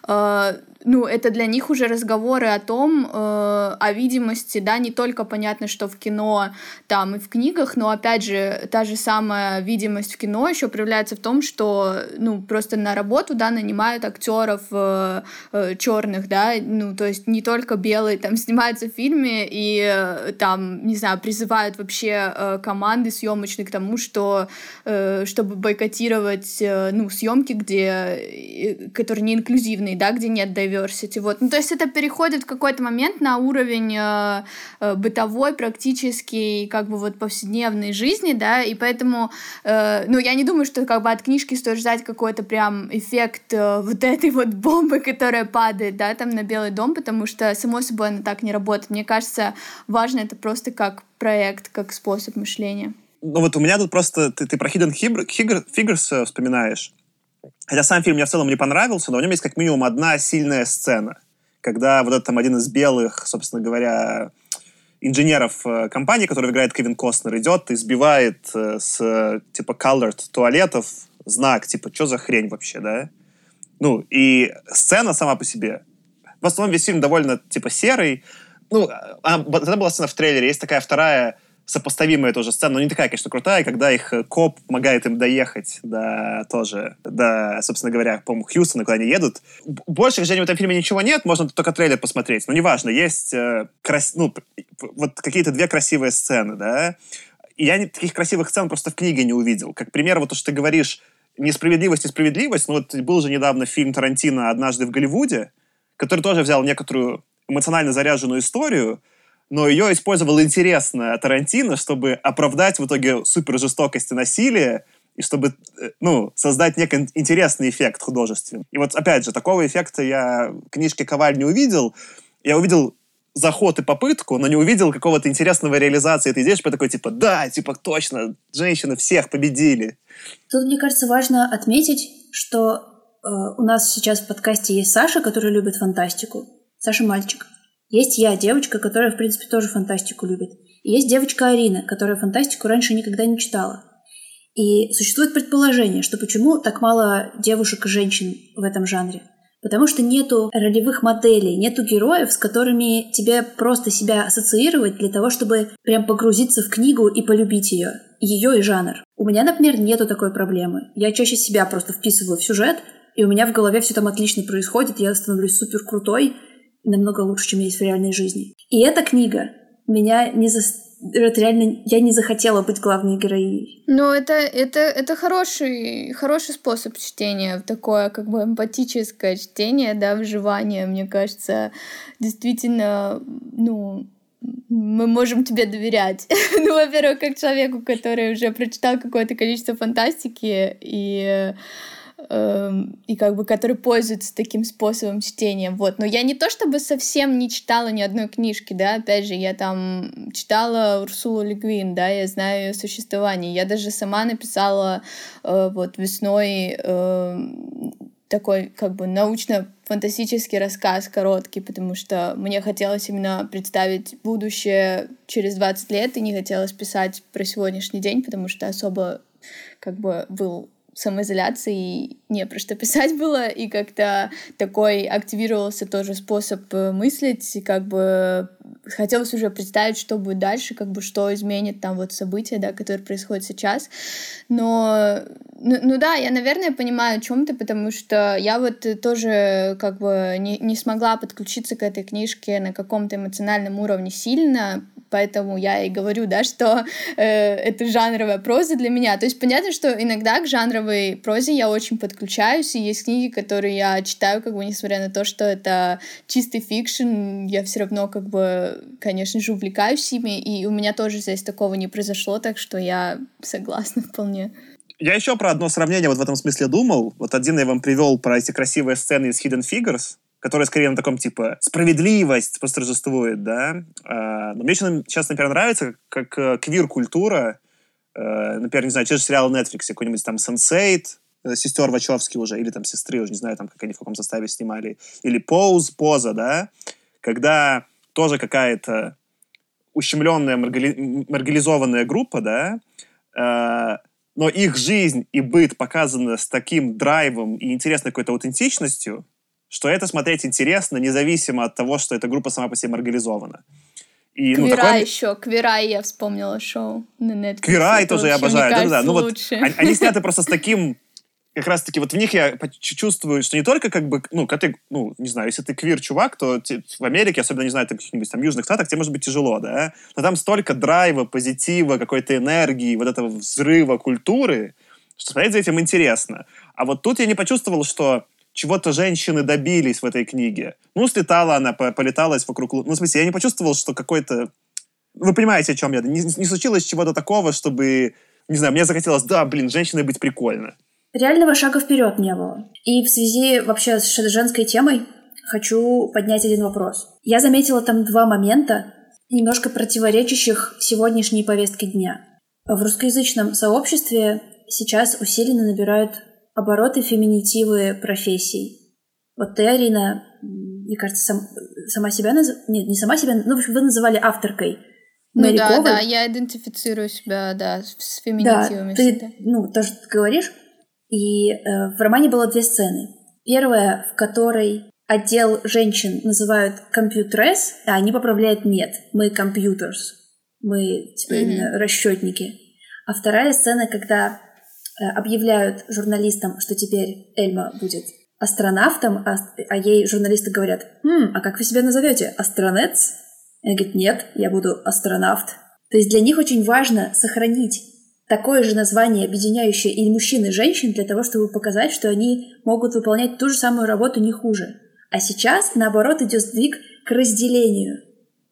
э, ну, это для них уже разговоры о том, э, о видимости, да, не только понятно, что в кино там и в книгах, но опять же, та же самая видимость в кино еще проявляется в том, что, ну, просто на работу, да, нанимают актеров э, э, черных, да, ну, то есть не только белые там снимаются в фильме и э, там, не знаю, призывают вообще э, команды съемочные к тому, что, э, чтобы бойкотировать, э, ну, съемки, где, э, которые не инклюзивные, да, где нет diversity diversity. Вот. Ну, то есть это переходит в какой-то момент на уровень э, э, бытовой, практически, как бы вот повседневной жизни, да, и поэтому, э, ну, я не думаю, что как бы от книжки стоит ждать какой-то прям эффект э, вот этой вот бомбы, которая падает, да, там на Белый дом, потому что, само собой, она так не работает. Мне кажется, важно это просто как проект, как способ мышления. Ну вот у меня тут просто, ты, ты про Hidden Figures э, вспоминаешь, Хотя сам фильм мне в целом не понравился, но в нем есть как минимум одна сильная сцена, когда вот этот там один из белых, собственно говоря, инженеров э, компании, который играет Кевин Костнер, идет и сбивает э, с типа colored туалетов знак, типа, что за хрень вообще, да? Ну, и сцена сама по себе. В основном весь фильм довольно, типа, серый. Ну, а, это была сцена в трейлере. Есть такая вторая сопоставимая тоже сцена, но не такая, конечно, крутая, когда их э, коп помогает им доехать до тоже, до, собственно говоря, по-моему, Хьюстона, куда они едут. Больше, к сожалению, в этом фильме ничего нет, можно только трейлер посмотреть, но неважно, есть э, крас... ну, вот какие-то две красивые сцены, да, и я таких красивых сцен просто в книге не увидел. Как пример, вот то, что ты говоришь, несправедливость и справедливость, ну вот был же недавно фильм Тарантино «Однажды в Голливуде», который тоже взял некоторую эмоционально заряженную историю, но ее использовал интересно Тарантино, чтобы оправдать в итоге супер жестокость и насилие, и чтобы, э, ну, создать некий интересный эффект художественный. И вот, опять же, такого эффекта я в книжке «Коваль» не увидел. Я увидел заход и попытку, но не увидел какого-то интересного реализации этой идеи, что такой, типа, да, типа, точно, женщины всех победили. Тут, мне кажется, важно отметить, что э, у нас сейчас в подкасте есть Саша, который любит фантастику. Саша мальчик. Есть я, девочка, которая, в принципе, тоже фантастику любит. И есть девочка Арина, которая фантастику раньше никогда не читала. И существует предположение, что почему так мало девушек и женщин в этом жанре. Потому что нету ролевых моделей, нету героев, с которыми тебе просто себя ассоциировать для того, чтобы прям погрузиться в книгу и полюбить ее. Ее и жанр. У меня, например, нету такой проблемы. Я чаще себя просто вписываю в сюжет, и у меня в голове все там отлично происходит, я становлюсь супер крутой, намного лучше, чем есть в реальной жизни. И эта книга меня не за... Это реально, я не захотела быть главной героиней. Ну, это, это, это хороший, хороший способ чтения, такое как бы эмпатическое чтение, да, выживание, мне кажется, действительно, ну, мы можем тебе доверять. ну, во-первых, как человеку, который уже прочитал какое-то количество фантастики и и как бы который пользуется таким способом чтения, вот. Но я не то чтобы совсем не читала ни одной книжки, да, опять же, я там читала Урсулу Легвин, да, я знаю ее существование, я даже сама написала э, вот весной э, такой как бы научно-фантастический рассказ короткий, потому что мне хотелось именно представить будущее через 20 лет и не хотелось писать про сегодняшний день, потому что особо как бы был самоизоляции не про что писать было, и как-то такой активировался тоже способ э, мыслить, и как бы хотелось уже представить, что будет дальше, как бы что изменит там вот события, да, которые происходят сейчас. Но, ну, ну да, я, наверное, понимаю, о чем ты, потому что я вот тоже как бы не, не смогла подключиться к этой книжке на каком-то эмоциональном уровне сильно, поэтому я и говорю, да, что э, это жанровая проза для меня. То есть понятно, что иногда к жанровой прозе я очень подключаюсь, и есть книги, которые я читаю, как бы, несмотря на то, что это чистый fiction, я все равно, как бы, конечно же, увлекаюсь ими, и у меня тоже здесь такого не произошло, так что я согласна вполне. Я еще про одно сравнение вот в этом смысле думал. Вот один я вам привел про эти красивые сцены из Hidden Figures, которая скорее на таком, типа, справедливость восторжествует, да. А, но мне сейчас, например, нравится, как э, квир-культура, например, не знаю, те же сериалы Netflix, какой-нибудь там Sense8, э, сестер Вачовски уже, или там сестры, уже не знаю, там, как они в каком составе снимали, или Pose, Поза, да, когда тоже какая-то ущемленная, маргали... маргализованная группа, да, э, но их жизнь и быт показаны с таким драйвом и интересной какой-то аутентичностью, что это смотреть интересно, независимо от того, что эта группа сама по себе маргализована. И, ну, такое... еще, Квирай я вспомнила шоу на Netflix. Квирай тоже я обожаю, да-да-да. Ну вот они, они сняты просто с таким как раз-таки вот в них я чувствую, что не только как бы, ну, когда ты, ну, не знаю, если ты квир-чувак, то в Америке, особенно, не знаю, в каких-нибудь там южных штатах, тебе может быть тяжело, да? Но там столько драйва, позитива, какой-то энергии, вот этого взрыва культуры, что смотреть за этим интересно. А вот тут я не почувствовал, что чего-то женщины добились в этой книге. Ну, слетала она, полеталась вокруг... Ну, в смысле, я не почувствовал, что какой-то... Вы понимаете, о чем я? Не, не случилось чего-то такого, чтобы... Не знаю, мне захотелось, да, блин, женщиной быть прикольно. Реального шага вперед не было. И в связи вообще с женской темой хочу поднять один вопрос. Я заметила там два момента, немножко противоречащих сегодняшней повестке дня. В русскоязычном сообществе сейчас усиленно набирают обороты феминитивы профессий. Вот ты, Арина, мне кажется, сам, сама себя наз... Нет, не сама себя, ну, вы называли авторкой. Ну Мэри да, Коваль. да, я идентифицирую себя, да, с феминитивами. Да, ты, ну, тоже говоришь. И э, в романе было две сцены. Первая, в которой отдел женщин называют компьютерес, а они поправляют нет, мы компьютерс, мы типа mm-hmm. расчетники. А вторая сцена, когда объявляют журналистам, что теперь Эльма будет астронавтом, а, а ей журналисты говорят, «Хм, а как вы себя назовете? Астронец?» Она говорит, нет, я буду астронавт. То есть для них очень важно сохранить такое же название, объединяющее и мужчин, и женщин, для того, чтобы показать, что они могут выполнять ту же самую работу не хуже. А сейчас, наоборот, идет сдвиг к разделению.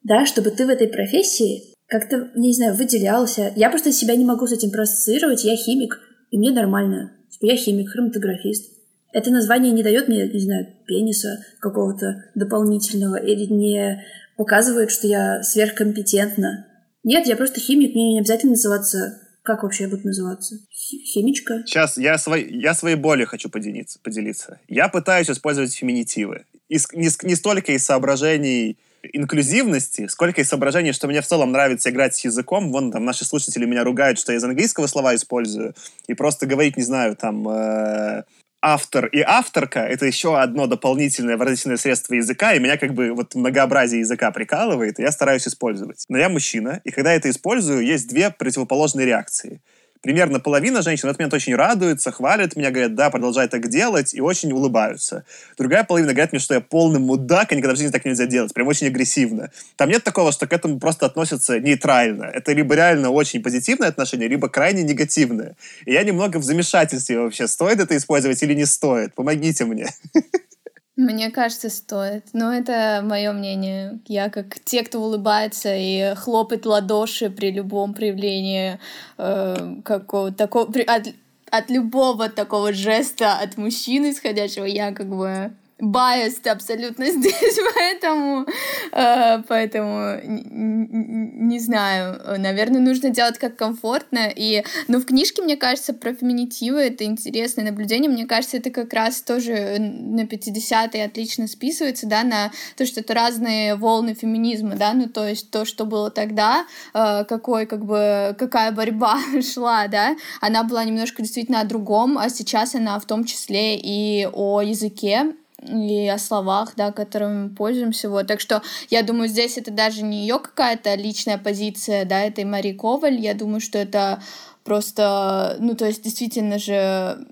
Да, чтобы ты в этой профессии как-то, не знаю, выделялся. Я просто себя не могу с этим проассоциировать. Я химик, и мне нормально. Типа я химик, хроматографист. Это название не дает мне, не знаю, пениса какого-то дополнительного или не показывает, что я сверхкомпетентна. Нет, я просто химик, мне не обязательно называться... Как вообще я буду называться? Химичка? Сейчас, я, свой, я своей болью хочу поделиться, поделиться. Я пытаюсь использовать феминитивы. Из, не, не столько из соображений инклюзивности, сколько и соображений, что мне в целом нравится играть с языком. Вон там наши слушатели меня ругают, что я из английского слова использую. И просто говорить, не знаю, там, э, автор и авторка — это еще одно дополнительное выразительное средство языка, и меня как бы вот многообразие языка прикалывает, и я стараюсь использовать. Но я мужчина, и когда я это использую, есть две противоположные реакции — примерно половина женщин в этот момент очень радуются, хвалят меня, говорят, да, продолжай так делать, и очень улыбаются. Другая половина говорит мне, что я полный мудак, и никогда в жизни так нельзя делать, прям очень агрессивно. Там нет такого, что к этому просто относятся нейтрально. Это либо реально очень позитивное отношение, либо крайне негативное. И я немного в замешательстве вообще, стоит это использовать или не стоит. Помогите мне. Мне кажется, стоит. Но это мое мнение. Я как те, кто улыбается и хлопает ладоши при любом проявлении э, какого-то такого... От, от любого такого жеста от мужчины исходящего, я как бы biased абсолютно здесь, поэтому, э, поэтому не знаю, наверное, нужно делать как комфортно. И, но в книжке, мне кажется, про феминитивы это интересное наблюдение. Мне кажется, это как раз тоже на 50-е отлично списывается, да, на то, что это разные волны феминизма, да, ну то есть то, что было тогда, э, какой, как бы, какая борьба шла, да, она была немножко действительно о другом, а сейчас она в том числе и о языке, и о словах, да, которыми мы пользуемся. Вот. Так что я думаю, здесь это даже не ее какая-то личная позиция, да, этой Марии Коваль. Я думаю, что это просто, ну, то есть действительно же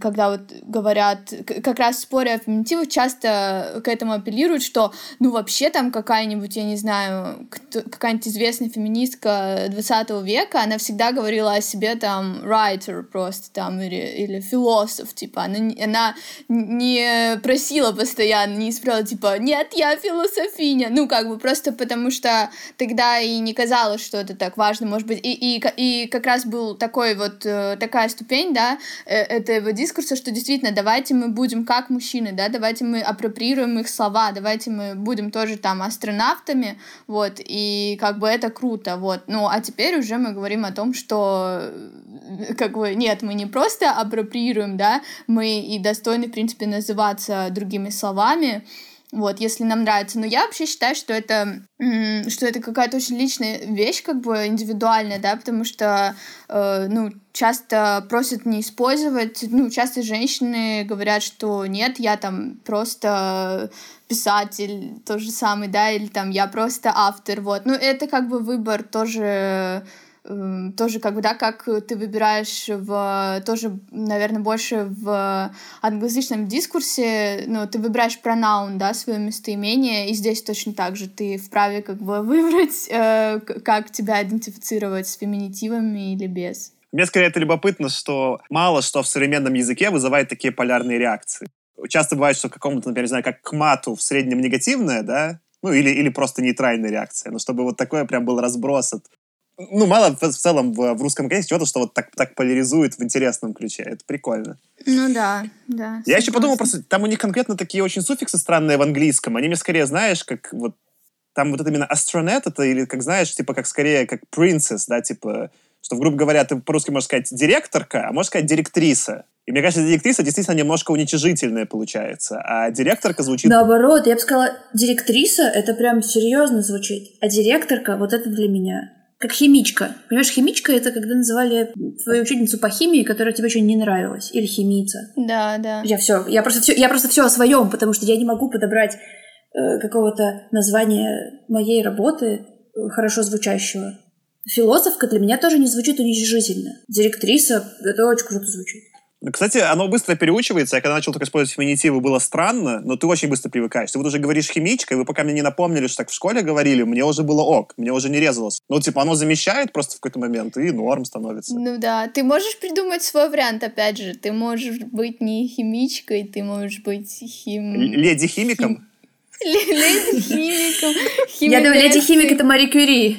когда вот говорят, как раз споря о феминитивах, часто к этому апеллируют, что, ну, вообще там какая-нибудь, я не знаю, какая-нибудь известная феминистка 20 века, она всегда говорила о себе там writer просто там, или, или философ, типа, она, она не просила постоянно, не исправила, типа, нет, я философиня, ну, как бы просто потому что тогда и не казалось, что это так важно, может быть, и, и, и как раз был такой вот, э, такая ступень, да, э, это этого дискурса, что действительно давайте мы будем как мужчины, да, давайте мы апроприируем их слова, давайте мы будем тоже там астронавтами, вот, и как бы это круто, вот. Ну, а теперь уже мы говорим о том, что э, как бы нет, мы не просто апроприируем, да, мы и достойны, в принципе, называться другими словами, вот, если нам нравится. Но я вообще считаю, что это, что это какая-то очень личная вещь, как бы индивидуальная, да, потому что, э, ну, часто просят не использовать, ну, часто женщины говорят, что нет, я там просто писатель, то же самое, да, или там я просто автор, вот. Ну, это как бы выбор тоже тоже как бы, да, как ты выбираешь в, тоже, наверное, больше в англоязычном дискурсе, ну, ты выбираешь пронаун, да, свое местоимение, и здесь точно так же ты вправе как бы выбрать, э, как тебя идентифицировать с феминитивами или без. Мне скорее это любопытно, что мало что в современном языке вызывает такие полярные реакции. Часто бывает, что какому-то, например, не знаю, как к мату в среднем негативное, да, ну или, или просто нейтральная реакция. Но чтобы вот такое прям был разброс от ну, мало в, целом в, в русском контексте чего-то, что вот так, так поляризует в интересном ключе. Это прикольно. Ну да, да. Я еще подумал просто, там у них конкретно такие очень суффиксы странные в английском. Они мне скорее, знаешь, как вот там вот это именно astronet, это или как знаешь, типа как скорее как princess, да, типа, что, грубо говоря, ты по-русски можешь сказать директорка, а можешь сказать директриса. И мне кажется, директриса действительно немножко уничижительная получается, а директорка звучит... Наоборот, я бы сказала, директриса — это прям серьезно звучит, а директорка — вот это для меня как химичка. Понимаешь, химичка это когда называли твою учительницу по химии, которая тебе очень не нравилась. Или химица. Да, да. Я все, я просто все, я просто все о своем, потому что я не могу подобрать э, какого-то названия моей работы э, хорошо звучащего. Философка для меня тоже не звучит уничижительно. Директриса это очень круто звучит. Кстати, оно быстро переучивается. Я когда начал только использовать феминитивы, было странно, но ты очень быстро привыкаешь. Ты вот уже говоришь химичка, и вы пока мне не напомнили, что так в школе говорили, мне уже было ок, мне уже не резалось. Ну, типа, оно замещает просто в какой-то момент, и норм становится. Ну да, ты можешь придумать свой вариант, опять же. Ты можешь быть не химичкой, ты можешь быть хим... Леди-химиком? Леди-химиком. Я думаю, леди-химик — это Мари Кюри.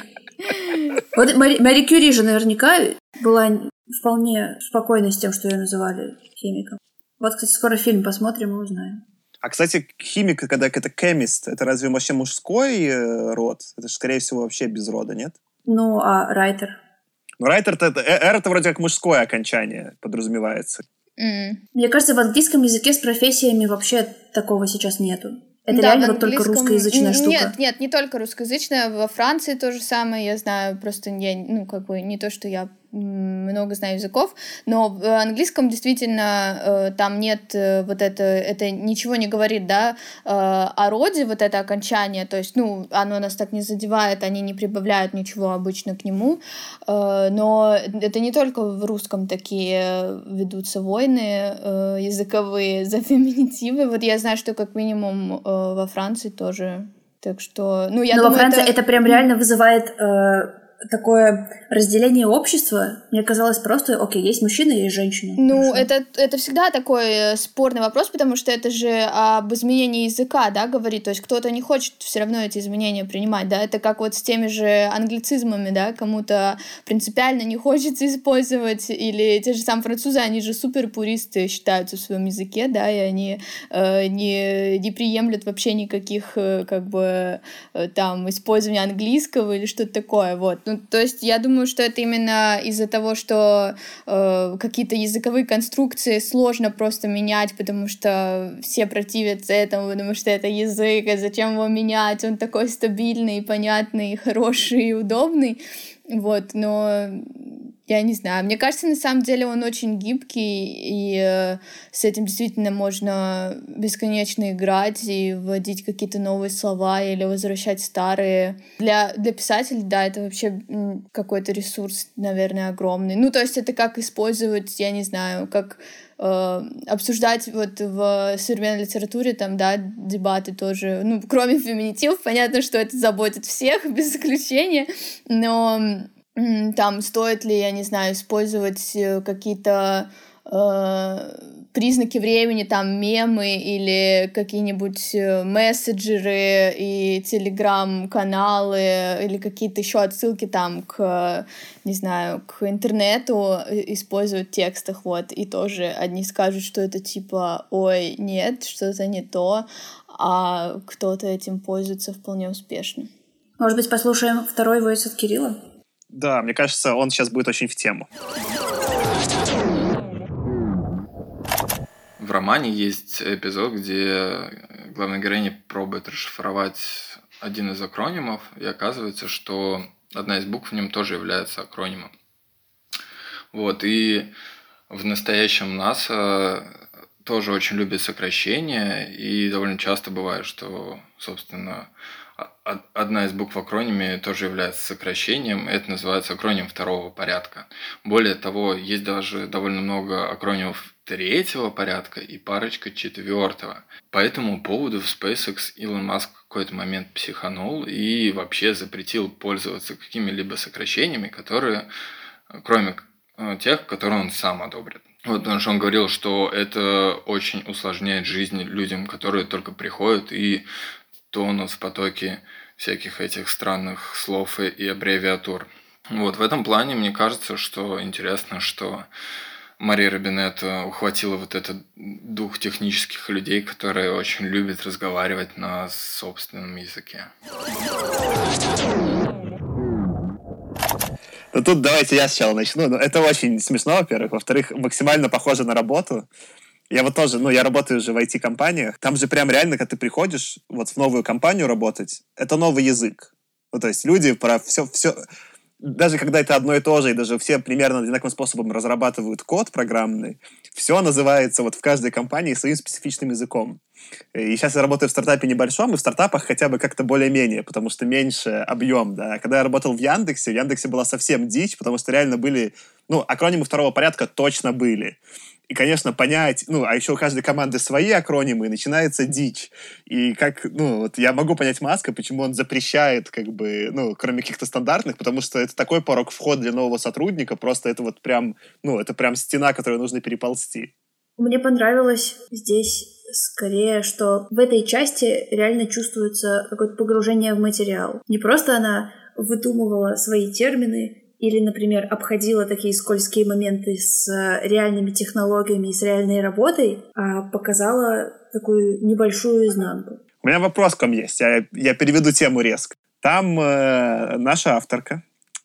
Вот Мари Кюри же наверняка была вполне спокойны с тем, что ее называли химиком. Вот, кстати, скоро фильм посмотрим и узнаем. А, кстати, химик, когда это chemist, это разве вообще мужской э, род? Это же, скорее всего, вообще без рода, нет? Ну, а райтер? Ну, райтер это, э, R это вроде как мужское окончание подразумевается. Mm. Мне кажется, в английском языке с профессиями вообще такого сейчас нету. Это да, реально вот только русскоязычная штука? Нет, нет, не только русскоязычная. Во Франции то же самое, я знаю, просто я, ну, как бы, не то, что я много знаю языков, но в английском действительно э, там нет э, вот это, это ничего не говорит, да, э, о роде, вот это окончание, то есть, ну, оно нас так не задевает, они не прибавляют ничего обычно к нему, но это не только в русском такие ведутся войны языковые за феминитивы, вот я знаю, что как минимум во Франции тоже. Так что, ну, я Но думаю, во Франции это... это прям реально вызывает такое разделение общества, мне казалось просто, окей, есть мужчина и есть женщина. Ну, это, это всегда такой э, спорный вопрос, потому что это же об изменении языка, да, говорит, то есть кто-то не хочет все равно эти изменения принимать, да, это как вот с теми же англицизмами, да, кому-то принципиально не хочется использовать, или те же самые французы, они же супер пуристы считаются в своем языке, да, и они э, не, не приемлют вообще никаких, э, как бы, э, там, использования английского или что-то такое, вот, ну, то есть я думаю, что это именно из-за того, что э, какие-то языковые конструкции сложно просто менять, потому что все противятся этому, потому что это язык, и зачем его менять, он такой стабильный, понятный, хороший и удобный. Вот, но я не знаю. Мне кажется, на самом деле он очень гибкий, и э, с этим действительно можно бесконечно играть и вводить какие-то новые слова или возвращать старые. Для, для писателя, да, это вообще какой-то ресурс, наверное, огромный. Ну, то есть это как использовать, я не знаю, как э, обсуждать вот в современной литературе там, да, дебаты тоже, ну, кроме феминитивов, понятно, что это заботит всех без исключения, но там стоит ли, я не знаю, использовать э, какие-то э, признаки времени, там мемы или какие-нибудь э, мессенджеры и телеграм-каналы или какие-то еще отсылки там к, не знаю, к интернету использовать в текстах, вот, и тоже одни скажут, что это типа, ой, нет, что-то не то, а кто-то этим пользуется вполне успешно. Может быть, послушаем второй войс от Кирилла? Да, мне кажется, он сейчас будет очень в тему. В романе есть эпизод, где главная героиня пробует расшифровать один из акронимов, и оказывается, что одна из букв в нем тоже является акронимом. Вот, и в настоящем НАСА тоже очень любят сокращения, и довольно часто бывает, что, собственно, одна из букв в акрониме тоже является сокращением. Это называется акроним второго порядка. Более того, есть даже довольно много акронимов третьего порядка и парочка четвертого. По этому поводу в SpaceX Илон Маск в какой-то момент психанул и вообще запретил пользоваться какими-либо сокращениями, которые, кроме э, тех, которые он сам одобрит. Вот, потому что он говорил, что это очень усложняет жизнь людям, которые только приходят и тонут в потоке всяких этих странных слов и, и аббревиатур. Вот в этом плане мне кажется, что интересно, что Мария Робинет ухватила вот этот дух технических людей, которые очень любят разговаривать на собственном языке. Ну тут давайте я сначала начну. Ну, это очень смешно, во-первых. Во-вторых, максимально похоже на работу. Я вот тоже, ну, я работаю уже в IT-компаниях. Там же прям реально, когда ты приходишь вот в новую компанию работать, это новый язык. Ну, то есть люди про все, все, даже когда это одно и то же, и даже все примерно одинаковым способом разрабатывают код программный, все называется вот в каждой компании своим специфичным языком. И сейчас я работаю в стартапе небольшом, и в стартапах хотя бы как-то более-менее, потому что меньше объем, да. Когда я работал в Яндексе, в Яндексе была совсем дичь, потому что реально были, ну, акронимы второго порядка точно были. И, конечно, понять, ну, а еще у каждой команды свои акронимы, и начинается дичь. И как, ну, вот я могу понять Маска, почему он запрещает, как бы, ну, кроме каких-то стандартных, потому что это такой порог вход для нового сотрудника, просто это вот прям, ну, это прям стена, которую нужно переползти. Мне понравилось здесь скорее, что в этой части реально чувствуется какое-то погружение в материал. Не просто она выдумывала свои термины, или, например, обходила такие скользкие моменты с э, реальными технологиями и с реальной работой, а показала такую небольшую изнанку. У меня вопрос к вам есть. Я, я переведу тему резко. Там э, наша авторка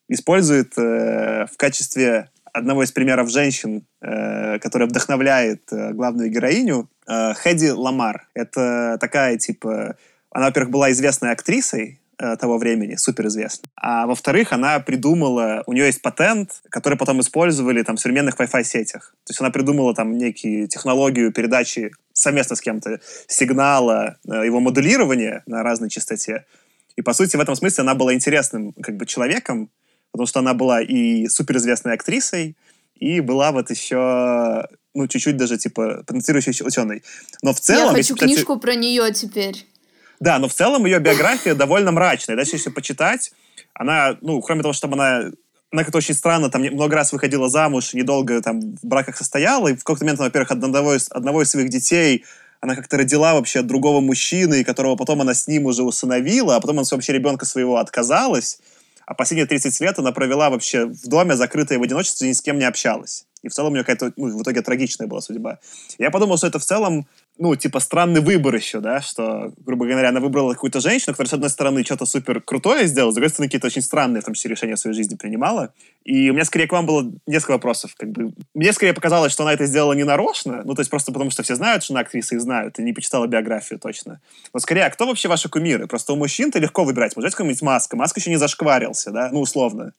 использует э, в качестве одного из примеров женщин, э, которая вдохновляет э, главную героиню, э, Хэдди Ламар. Это такая, типа... Она, во-первых, была известной актрисой, того времени, суперизвестна. А во-вторых, она придумала, у нее есть патент, который потом использовали там в современных Wi-Fi сетях. То есть она придумала там некие технологию передачи совместно с кем-то сигнала, э, его модулирования на разной частоте. И, по сути, в этом смысле она была интересным как бы человеком, потому что она была и суперизвестной актрисой, и была вот еще, ну, чуть-чуть даже, типа, потенцирующей ученой. Но в целом... Я хочу книжку про нее теперь. Да, но в целом ее биография довольно мрачная. Дальше, если почитать, она, ну, кроме того, чтобы она она как-то очень странно, там много раз выходила замуж, недолго там в браках состояла, и в какой-то момент, во-первых, одного из, одного из своих детей она как-то родила вообще от другого мужчины, которого потом она с ним уже усыновила, а потом она вообще ребенка своего отказалась, а последние 30 лет она провела вообще в доме, закрытая в одиночестве, ни с кем не общалась. И в целом у нее какая-то, ну, в итоге трагичная была судьба. Я подумал, что это в целом ну, типа, странный выбор еще, да, что, грубо говоря, она выбрала какую-то женщину, которая, с одной стороны, что-то супер крутое сделала, с другой стороны, какие-то очень странные, в том решения в своей жизни принимала. И у меня, скорее, к вам было несколько вопросов. Как бы. Мне, скорее, показалось, что она это сделала не нарочно, ну, то есть просто потому, что все знают, что она актриса и знают, и не почитала биографию точно. Но, скорее, а кто вообще ваши кумиры? Просто у мужчин-то легко выбирать. Может, какой-нибудь Маска. Маска еще не зашкварился, да, ну, условно.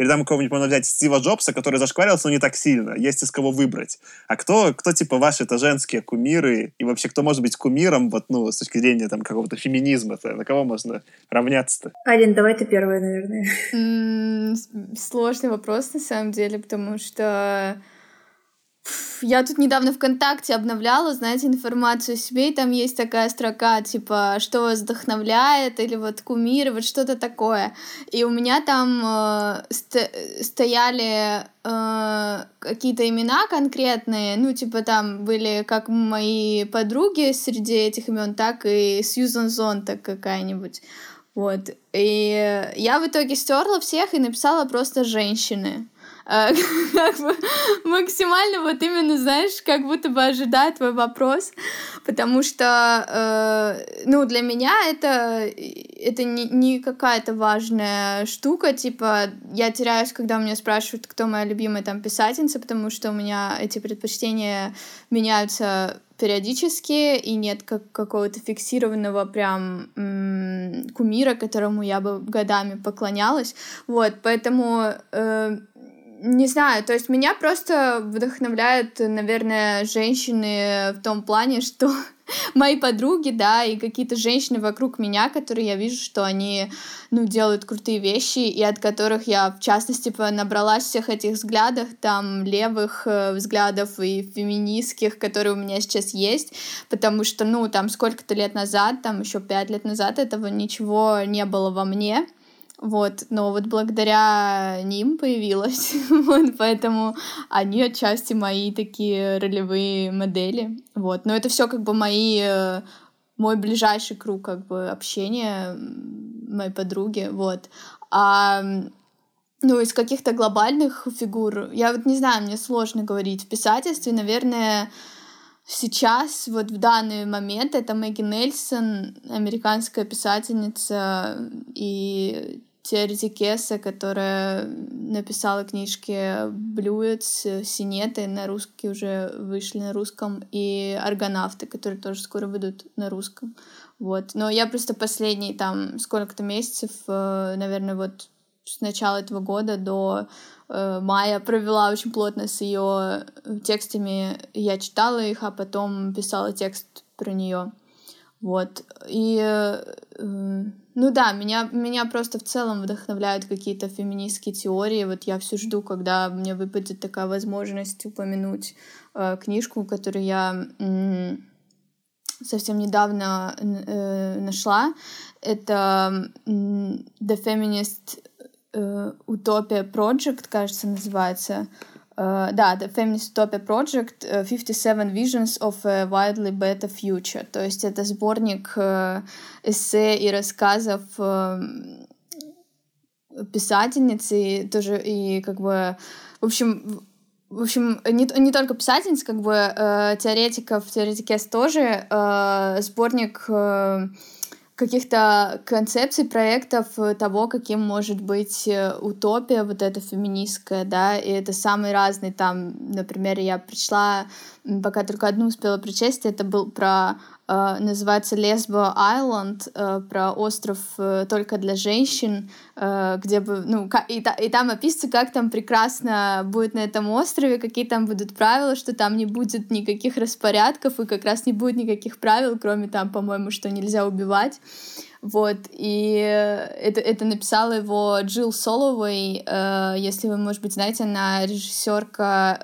Или там кого-нибудь можно взять Стива Джобса, который зашкварился, но не так сильно. Есть из кого выбрать. А кто, кто типа ваши это женские кумиры? И вообще, кто может быть кумиром, вот, ну, с точки зрения там какого-то феминизма? -то? На кого можно равняться-то? Алин, давай ты первая, наверное. Сложный вопрос, на самом деле, потому что я тут недавно ВКонтакте обновляла, знаете, информацию о себе, и там есть такая строка, типа, что вас вдохновляет, или вот кумиры, вот что-то такое. И у меня там э, ст стояли э, какие-то имена конкретные, ну, типа, там были как мои подруги среди этих имен, так и Сьюзан Зонта какая-нибудь. Вот. И я в итоге стерла всех и написала просто женщины. Э, как бы максимально вот именно, знаешь, как будто бы ожидает твой вопрос, потому что, э, ну, для меня это, это не, не какая-то важная штука, типа, я теряюсь, когда у меня спрашивают, кто моя любимая там писательница, потому что у меня эти предпочтения меняются периодически, и нет как какого-то фиксированного прям кумира, которому я бы годами поклонялась. Вот, поэтому э, не знаю, то есть меня просто вдохновляют, наверное, женщины в том плане, что мои подруги, да, и какие-то женщины вокруг меня, которые я вижу, что они, ну, делают крутые вещи, и от которых я, в частности, набралась всех этих взглядов, там, левых э, взглядов и феминистских, которые у меня сейчас есть, потому что, ну, там, сколько-то лет назад, там, еще пять лет назад этого ничего не было во мне, вот, но вот благодаря ним появилась, вот, поэтому они отчасти мои такие ролевые модели, вот, но это все как бы мои, э, мой ближайший круг как бы общения, моей подруги, вот, а ну, из каких-то глобальных фигур, я вот не знаю, мне сложно говорить, в писательстве, наверное, сейчас, вот в данный момент, это Мэгги Нельсон, американская писательница и Терези Кеса, которая написала книжки Блюец, Синеты, на русский уже вышли на русском, и Аргонавты, которые тоже скоро выйдут на русском. Вот. Но я просто последние там сколько-то месяцев, э, наверное, вот с начала этого года до э, мая провела очень плотно с ее текстами. Я читала их, а потом писала текст про нее. Вот. И э, ну да, меня, меня просто в целом вдохновляют какие-то феминистские теории. Вот я все жду, когда мне выпадет такая возможность упомянуть э, книжку, которую я э, совсем недавно э, нашла. Это э, The Feminist э, Utopia Project, кажется, называется. Uh, да, The Feminist Utopia Project, uh, 57 Visions of a Wildly Better Future. То есть это сборник uh, эссе и рассказов uh, писательницы, тоже и как бы, в общем, в общем, не, не только писательниц, как бы э, теоретиков, теоретикес тоже, э, сборник э, каких-то концепций, проектов того, каким может быть э, утопия вот эта феминистская, да, и это самый разный там, например, я пришла, пока только одну успела прочесть, это был про называется Lesbo Island, uh, про остров uh, только для женщин, где бы, ну, и там описывается, как там прекрасно будет на этом острове, какие там будут правила, что там не будет никаких распорядков, и как раз не будет никаких правил, кроме там, по-моему, что нельзя убивать. Вот, и это, это написала его Джилл Соловой, э, если вы, может быть, знаете, она режиссерка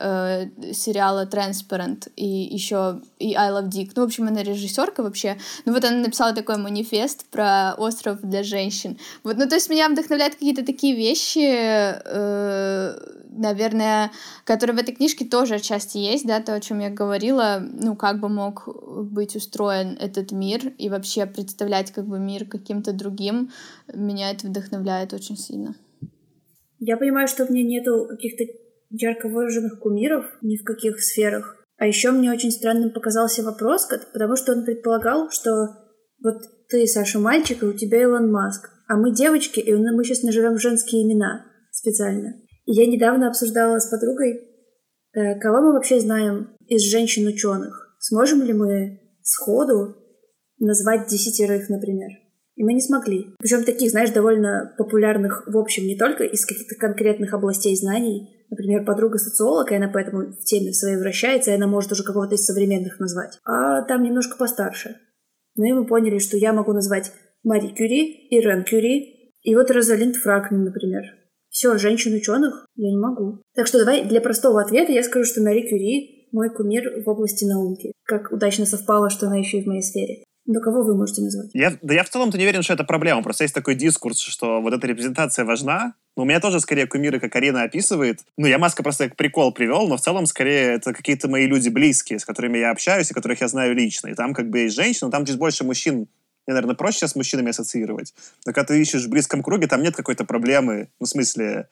э, сериала Transparent и еще и I Love Dick. Ну, в общем, она режиссерка вообще. Ну, вот она написала такой манифест про остров для женщин. Вот, ну, то есть меня вдохновляют какие-то такие вещи, э, наверное, которые в этой книжке тоже отчасти есть, да, то, о чем я говорила, ну, как бы мог быть устроен этот мир и вообще представлять как бы мир каким-то другим, меня это вдохновляет очень сильно. Я понимаю, что у меня нету каких-то ярко выраженных кумиров ни в каких сферах. А еще мне очень странным показался вопрос, потому что он предполагал, что вот ты, Саша, мальчик, и у тебя Илон Маск, а мы девочки, и мы сейчас наживем женские имена специально. И я недавно обсуждала с подругой, э, кого мы вообще знаем из женщин-ученых. Сможем ли мы сходу назвать десятерых, например? И мы не смогли. Причем таких, знаешь, довольно популярных, в общем, не только из каких-то конкретных областей знаний. Например, подруга социолог, и она поэтому в теме своей вращается, и она может уже какого-то из современных назвать. А там немножко постарше. Ну и мы поняли, что я могу назвать Мари Кюри, Ирен Кюри, и вот Розалинд Фракнин, например. Все, женщин-ученых я не могу. Так что давай для простого ответа я скажу, что Мари Кюри мой кумир в области науки. Как удачно совпало, что она еще и в моей сфере. Но кого вы можете назвать? Я, да я в целом-то не уверен, что это проблема. Просто есть такой дискурс, что вот эта репрезентация важна. Но у меня тоже скорее кумиры, как Арина описывает. Ну, я Маска просто как прикол привел, но в целом скорее это какие-то мои люди близкие, с которыми я общаюсь и которых я знаю лично. И там как бы есть женщины, там чуть больше мужчин. Мне, наверное, проще сейчас с мужчинами ассоциировать. Но когда ты ищешь в близком круге, там нет какой-то проблемы. Ну, в смысле,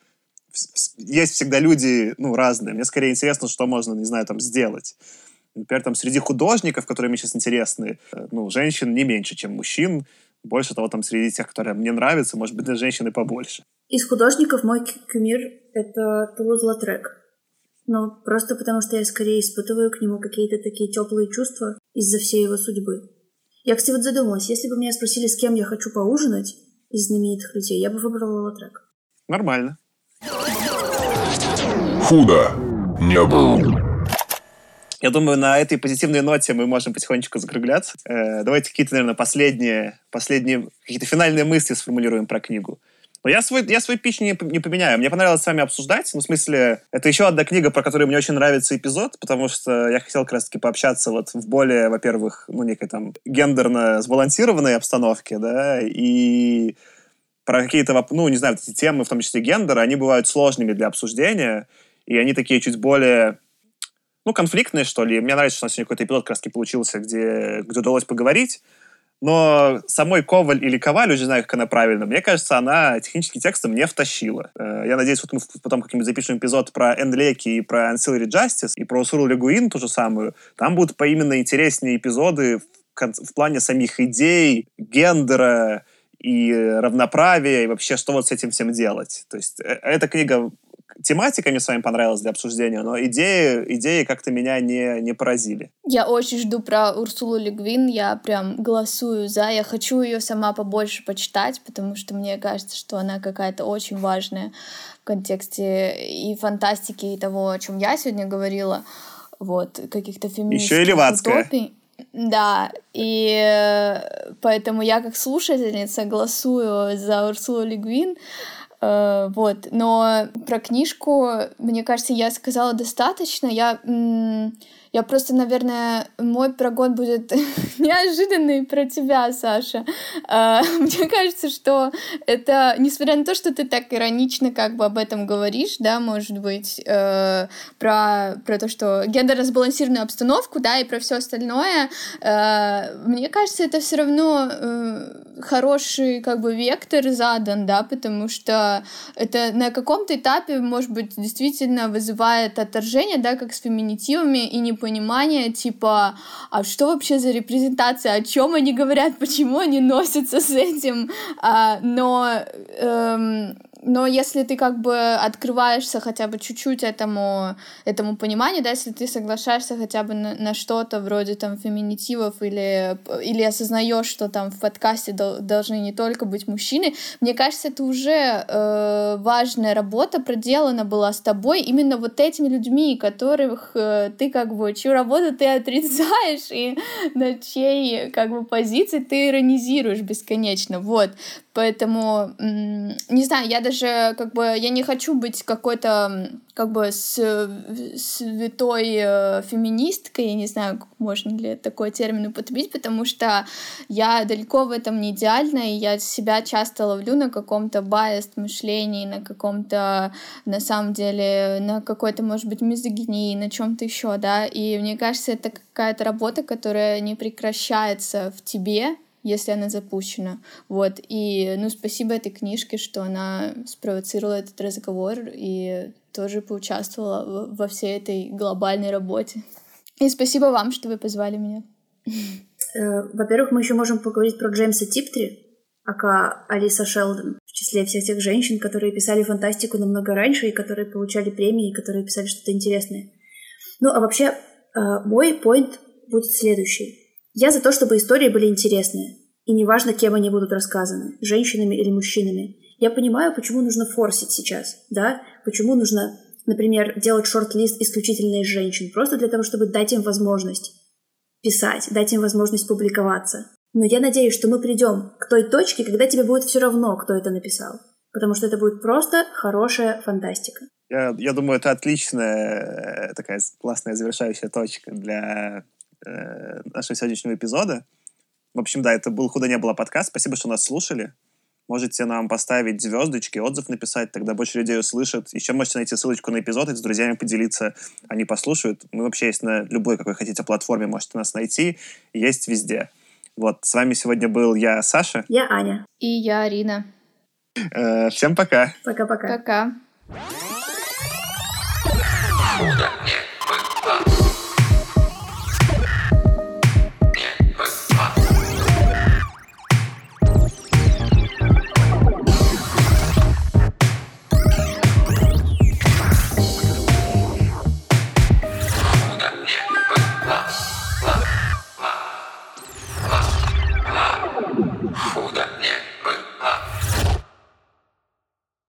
есть всегда люди, ну, разные. Мне скорее интересно, что можно, не знаю, там, сделать. Например, там среди художников, которые мне сейчас интересны, э, ну, женщин не меньше, чем мужчин. Больше того, там среди тех, которые мне нравятся, может быть, женщины побольше. Из художников мой кумир — это Тулуз Латрек. Ну, просто потому что я скорее испытываю к нему какие-то такие теплые чувства из-за всей его судьбы. Я, кстати, вот задумалась, если бы меня спросили, с кем я хочу поужинать из знаменитых людей, я бы выбрала Латрек. Нормально. Худо не было. Я думаю, на этой позитивной ноте мы можем потихонечку закругляться. Э, давайте какие-то, наверное, последние, последние какие-то финальные мысли сформулируем про книгу. Но я свой, я свой пич не, не поменяю. Мне понравилось с вами обсуждать. Ну, в смысле, это еще одна книга, про которую мне очень нравится эпизод, потому что я хотел как раз-таки пообщаться вот в более, во-первых, ну, некой там гендерно сбалансированной обстановке, да, и про какие-то, ну, не знаю, эти темы, в том числе гендера, они бывают сложными для обсуждения, и они такие чуть более ну, конфликтные, что ли. Мне нравится, что у нас сегодня какой-то эпизод как получился, где, где удалось поговорить. Но самой Коваль или Коваль, уже знаю, как она правильно, мне кажется, она технически текстом не втащила. Э, я надеюсь, вот мы потом как-нибудь запишем эпизод про Энлеки и про Ancillary Justice, и про Суру Легуин ту же самую. Там будут поименно интереснее эпизоды в, в плане самих идей, гендера, и равноправия, и вообще, что вот с этим всем делать. То есть э, эта книга тематика мне с вами понравилась для обсуждения, но идеи, идеи как-то меня не, не поразили. Я очень жду про Урсулу Легвин, я прям голосую за, я хочу ее сама побольше почитать, потому что мне кажется, что она какая-то очень важная в контексте и фантастики, и того, о чем я сегодня говорила, вот, каких-то феминистских Еще и левацкая. утопий. Да, и э, поэтому я как слушательница голосую за Урсулу Легвин, вот, но про книжку, мне кажется, я сказала достаточно. Я я просто, наверное, мой прогон будет неожиданный про тебя, Саша. А, мне кажется, что это, несмотря на то, что ты так иронично как бы об этом говоришь, да, может быть, э, про, про то, что гендерно сбалансированную обстановку, да, и про все остальное, э, мне кажется, это все равно э, хороший как бы вектор задан, да, потому что это на каком-то этапе, может быть, действительно вызывает отторжение, да, как с феминитивами, и не понимание, типа, а что вообще за репрезентация, о чем они говорят, почему они носятся с этим, а, но эм, но если ты как бы открываешься хотя бы чуть-чуть этому, этому пониманию, да, если ты соглашаешься хотя бы на, на что-то вроде там феминитивов или, или осознаешь, что там в подкасте дол, должны не только быть мужчины, мне кажется, это уже э, важная работа проделана была с тобой именно вот этими людьми, которых э, ты как бы, чью работу ты отрицаешь и на чьей как бы позиции ты иронизируешь бесконечно, вот. Поэтому, не знаю, я даже как бы, я не хочу быть какой-то как бы с, святой э, феминисткой, я не знаю, можно ли такой термин употребить, потому что я далеко в этом не идеальна, и я себя часто ловлю на каком-то байст мышлении, на каком-то, на самом деле, на какой-то, может быть, мизогинии, на чем-то еще, да, и мне кажется, это какая-то работа, которая не прекращается в тебе, если она запущена. Вот. И, ну, спасибо этой книжке, что она спровоцировала этот разговор и тоже поучаствовала во всей этой глобальной работе. И спасибо вам, что вы позвали меня. Э, во-первых, мы еще можем поговорить про Джеймса Типтри, ака Алиса Шелдон, в числе всех тех женщин, которые писали фантастику намного раньше и которые получали премии, и которые писали что-то интересное. Ну, а вообще, э, мой поинт будет следующий. Я за то, чтобы истории были интересные. И неважно, кем они будут рассказаны, женщинами или мужчинами. Я понимаю, почему нужно форсить сейчас, да? Почему нужно, например, делать шорт-лист исключительно из женщин, просто для того, чтобы дать им возможность писать, дать им возможность публиковаться. Но я надеюсь, что мы придем к той точке, когда тебе будет все равно, кто это написал. Потому что это будет просто хорошая фантастика. Я, я думаю, это отличная э, такая классная завершающая точка для э, нашего сегодняшнего эпизода. В общем, да, это был «Худо не было» подкаст. Спасибо, что нас слушали. Можете нам поставить звездочки, отзыв написать, тогда больше людей услышат. Еще можете найти ссылочку на эпизод и с друзьями поделиться, они послушают. Мы вообще есть на любой, какой хотите, платформе, можете нас найти. Есть везде. Вот, с вами сегодня был я, Саша. Я Аня. И я, Арина. Э, всем пока. Пока-пока. Пока. Худо не